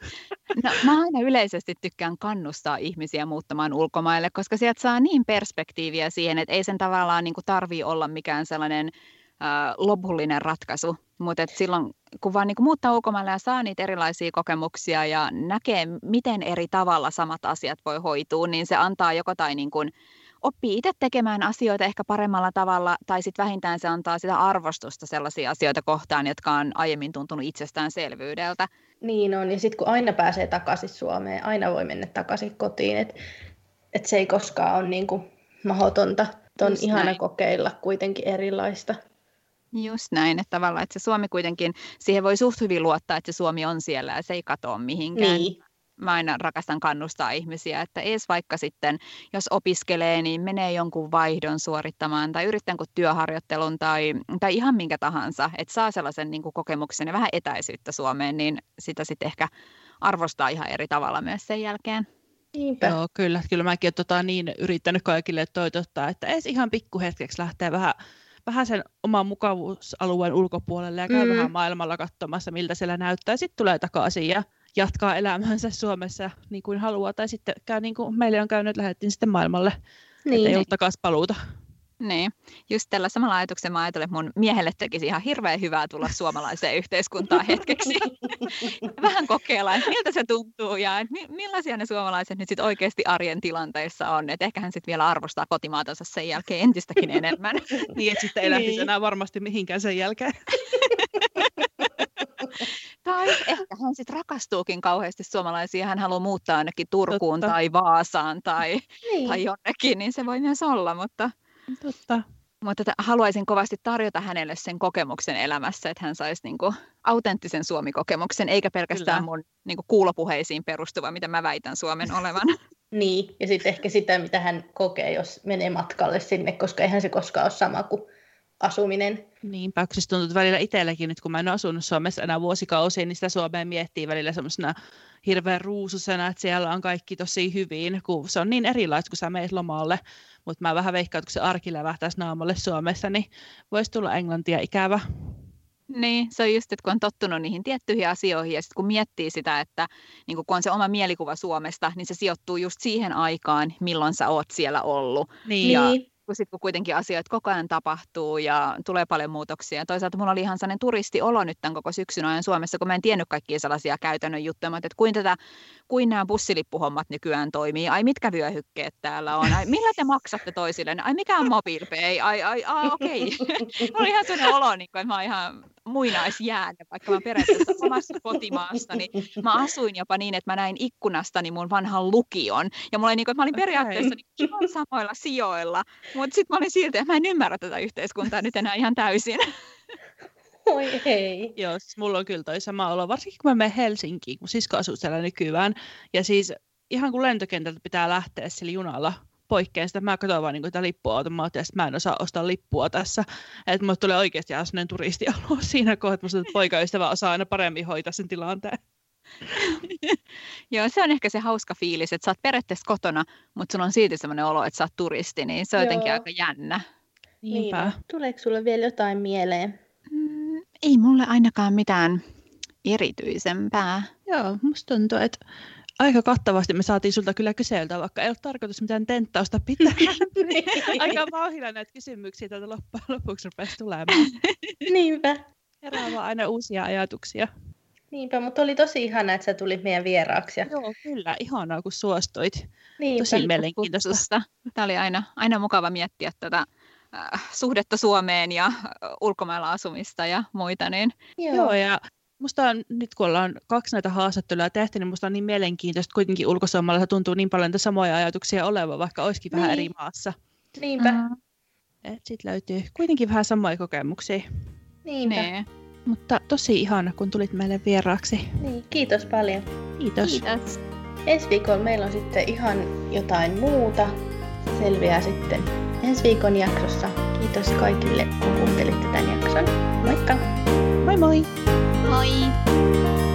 [SPEAKER 2] No, mä aina yleisesti tykkään kannustaa ihmisiä muuttamaan ulkomaille, koska sieltä saa niin perspektiiviä siihen, että ei sen tavallaan niin tarvii olla mikään sellainen lopullinen ratkaisu, mutta silloin kun vaan niin kuin muuttaa ulkomaille ja saa niitä erilaisia kokemuksia ja näkee, miten eri tavalla samat asiat voi hoitua, niin se antaa joko tai niin kuin oppii itse tekemään asioita ehkä paremmalla tavalla, tai sitten vähintään se antaa sitä arvostusta sellaisia asioita kohtaan, jotka on aiemmin tuntunut itsestäänselvyydeltä.
[SPEAKER 3] Niin on, ja sitten kun aina pääsee takaisin Suomeen, aina voi mennä takaisin kotiin, että et se ei koskaan ole niin kuin mahdotonta. On ihana näin. kokeilla kuitenkin erilaista.
[SPEAKER 2] Just näin, että tavallaan, että se Suomi kuitenkin, siihen voi suht hyvin luottaa, että se Suomi on siellä ja se ei katoa mihinkään. Niin. Mä aina rakastan kannustaa ihmisiä, että ees vaikka sitten, jos opiskelee, niin menee jonkun vaihdon suorittamaan tai yrittää työharjoittelun tai, tai ihan minkä tahansa, että saa sellaisen niin kuin kokemuksen ja vähän etäisyyttä Suomeen, niin sitä sitten ehkä arvostaa ihan eri tavalla myös sen jälkeen.
[SPEAKER 1] Niinpä. Joo, kyllä. Kyllä mäkin olen tota, niin yrittänyt kaikille toitottaa, että edes ihan pikkuhetkeksi lähtee vähän vähän sen oman mukavuusalueen ulkopuolelle ja käy mm. vähän maailmalla katsomassa, miltä siellä näyttää. Sitten tulee takaisin ja jatkaa elämänsä Suomessa niin kuin haluaa. Tai sitten käy niin kuin meille on käynyt, että lähdettiin sitten maailmalle, niin. ei ole takaisin paluuta.
[SPEAKER 2] Niin, just tällä samalla ajatuksella mä ajattelen, että mun miehelle tekisi ihan hirveän hyvää tulla suomalaiseen yhteiskuntaan hetkeksi. Vähän kokeilla, että miltä se tuntuu ja että millaisia ne suomalaiset nyt sit oikeasti arjen tilanteissa on. Että ehkä hän sitten vielä arvostaa kotimaatansa sen jälkeen entistäkin enemmän.
[SPEAKER 1] niin, että sitten ei lähtisi niin. enää varmasti mihinkään sen jälkeen.
[SPEAKER 2] tai ehkä hän sitten rakastuukin kauheasti suomalaisiin, hän haluaa muuttaa ainakin Turkuun Totta. tai Vaasaan tai, niin. tai jonnekin, niin se voi myös olla, mutta
[SPEAKER 1] Totta.
[SPEAKER 2] Mutta että haluaisin kovasti tarjota hänelle sen kokemuksen elämässä, että hän saisi niin kuin autenttisen Suomi-kokemuksen, eikä pelkästään Kyllä. mun niin kuin kuulopuheisiin perustuva, mitä mä väitän Suomen olevan.
[SPEAKER 3] niin, ja sitten ehkä sitä, mitä hän kokee, jos menee matkalle sinne, koska eihän se koskaan ole sama kuin asuminen.
[SPEAKER 1] Niinpä, siis tuntuu välillä itselläkin, että kun mä en ole asunut Suomessa enää vuosikausia, niin sitä Suomea miettii välillä semmoisena hirveän ruususena, että siellä on kaikki tosi hyvin, kun se on niin erilaista, kun sä meet lomalle. Mutta mä vähän veikkaan, että kun se arki lävähtäisi naamalle Suomessa, niin voisi tulla englantia ikävä.
[SPEAKER 2] Niin, se on just, että kun on tottunut niihin tiettyihin asioihin ja sitten kun miettii sitä, että niin kun on se oma mielikuva Suomesta, niin se sijoittuu just siihen aikaan, milloin sä oot siellä ollut.
[SPEAKER 1] Niin. Ja niin
[SPEAKER 2] kun, kuitenkin asioita koko ajan tapahtuu ja tulee paljon muutoksia. Toisaalta mulla oli ihan sellainen turistiolo nyt tämän koko syksyn ajan Suomessa, kun mä en tiennyt kaikkia sellaisia käytännön juttuja, että kuin, tätä, kuin nämä bussilippuhommat nykyään toimii, ai mitkä vyöhykkeet täällä on, ai millä te maksatte toisille, ai mikä on mobiilpay, ai, ai, ai okei. Okay. mulla oli ihan sellainen olo, niin kuin, että mä oon ihan muinaisjääne, vaikka mä periaatteessa omassa kotimaassa, niin mä asuin jopa niin, että mä näin ikkunastani mun vanhan lukion. Ja mulla oli, niin kuin, että mä olin periaatteessa okay. niin samoilla sijoilla, mutta sitten mä olin silti, että mä en ymmärrä tätä yhteiskuntaa nyt enää ihan täysin.
[SPEAKER 3] Oi ei.
[SPEAKER 1] Joo, siis mulla on kyllä toi sama olo, varsinkin kun mä menen Helsinkiin, kun sisko asuu siellä nykyään. Ja siis ihan kun lentokentältä pitää lähteä sillä junalla poikkeen sitä, mä katson vaan niin tätä lippuautomaattia, että mä en osaa ostaa lippua tässä. Että mulle tulee oikeasti ihan sellainen turistialue siinä kohdassa, että musta että poikaystävä osaa aina paremmin hoitaa sen tilanteen.
[SPEAKER 2] Joo, se on ehkä se hauska fiilis, että sä oot periaatteessa kotona, mutta sulla on silti sellainen olo, että sä oot turisti, niin se on Joo. jotenkin aika jännä.
[SPEAKER 3] Niinpä. Niin, tuleeko sulle vielä jotain mieleen?
[SPEAKER 2] Mm, ei mulle ainakaan mitään erityisempää.
[SPEAKER 1] Joo, musta tuntuu, että aika kattavasti me saatiin sulta kyllä kyseltä, vaikka ei ole tarkoitus mitään tenttausta pitää. Niin. aika vauhilla näitä kysymyksiä täältä loppujen lopuksi rupesi tulemaan.
[SPEAKER 3] Niinpä.
[SPEAKER 1] Herää vaan aina uusia ajatuksia.
[SPEAKER 3] Niinpä, mutta oli tosi ihana, että sä tulit meidän vieraaksi.
[SPEAKER 1] Joo, kyllä. Ihanaa, kun suostuit. Niinpä. Tosi mielenkiintoista.
[SPEAKER 2] Tämä oli aina, aina mukava miettiä tätä äh, suhdetta Suomeen ja äh, ulkomailla asumista ja muita. Niin...
[SPEAKER 1] Joo. Joo, ja musta on, nyt kun ollaan kaksi näitä haastatteluja tehty, niin musta on niin mielenkiintoista, kuitenkin ulkosuomalaisilla tuntuu niin paljon niitä samoja ajatuksia olevan, vaikka olisikin niin. vähän eri maassa.
[SPEAKER 3] Niinpä. Mm.
[SPEAKER 1] Sitten löytyy kuitenkin vähän samoja kokemuksia.
[SPEAKER 3] Niinpä. Niin.
[SPEAKER 1] Mutta tosi ihana, kun tulit meille vieraaksi.
[SPEAKER 3] Niin, kiitos paljon.
[SPEAKER 1] Kiitos.
[SPEAKER 2] Kiitos.
[SPEAKER 3] Ensi viikolla meillä on sitten ihan jotain muuta. Se selviää sitten ensi viikon jaksossa. Kiitos kaikille, kun kuuntelitte tämän jakson. Moikka!
[SPEAKER 1] Moi moi!
[SPEAKER 2] Moi!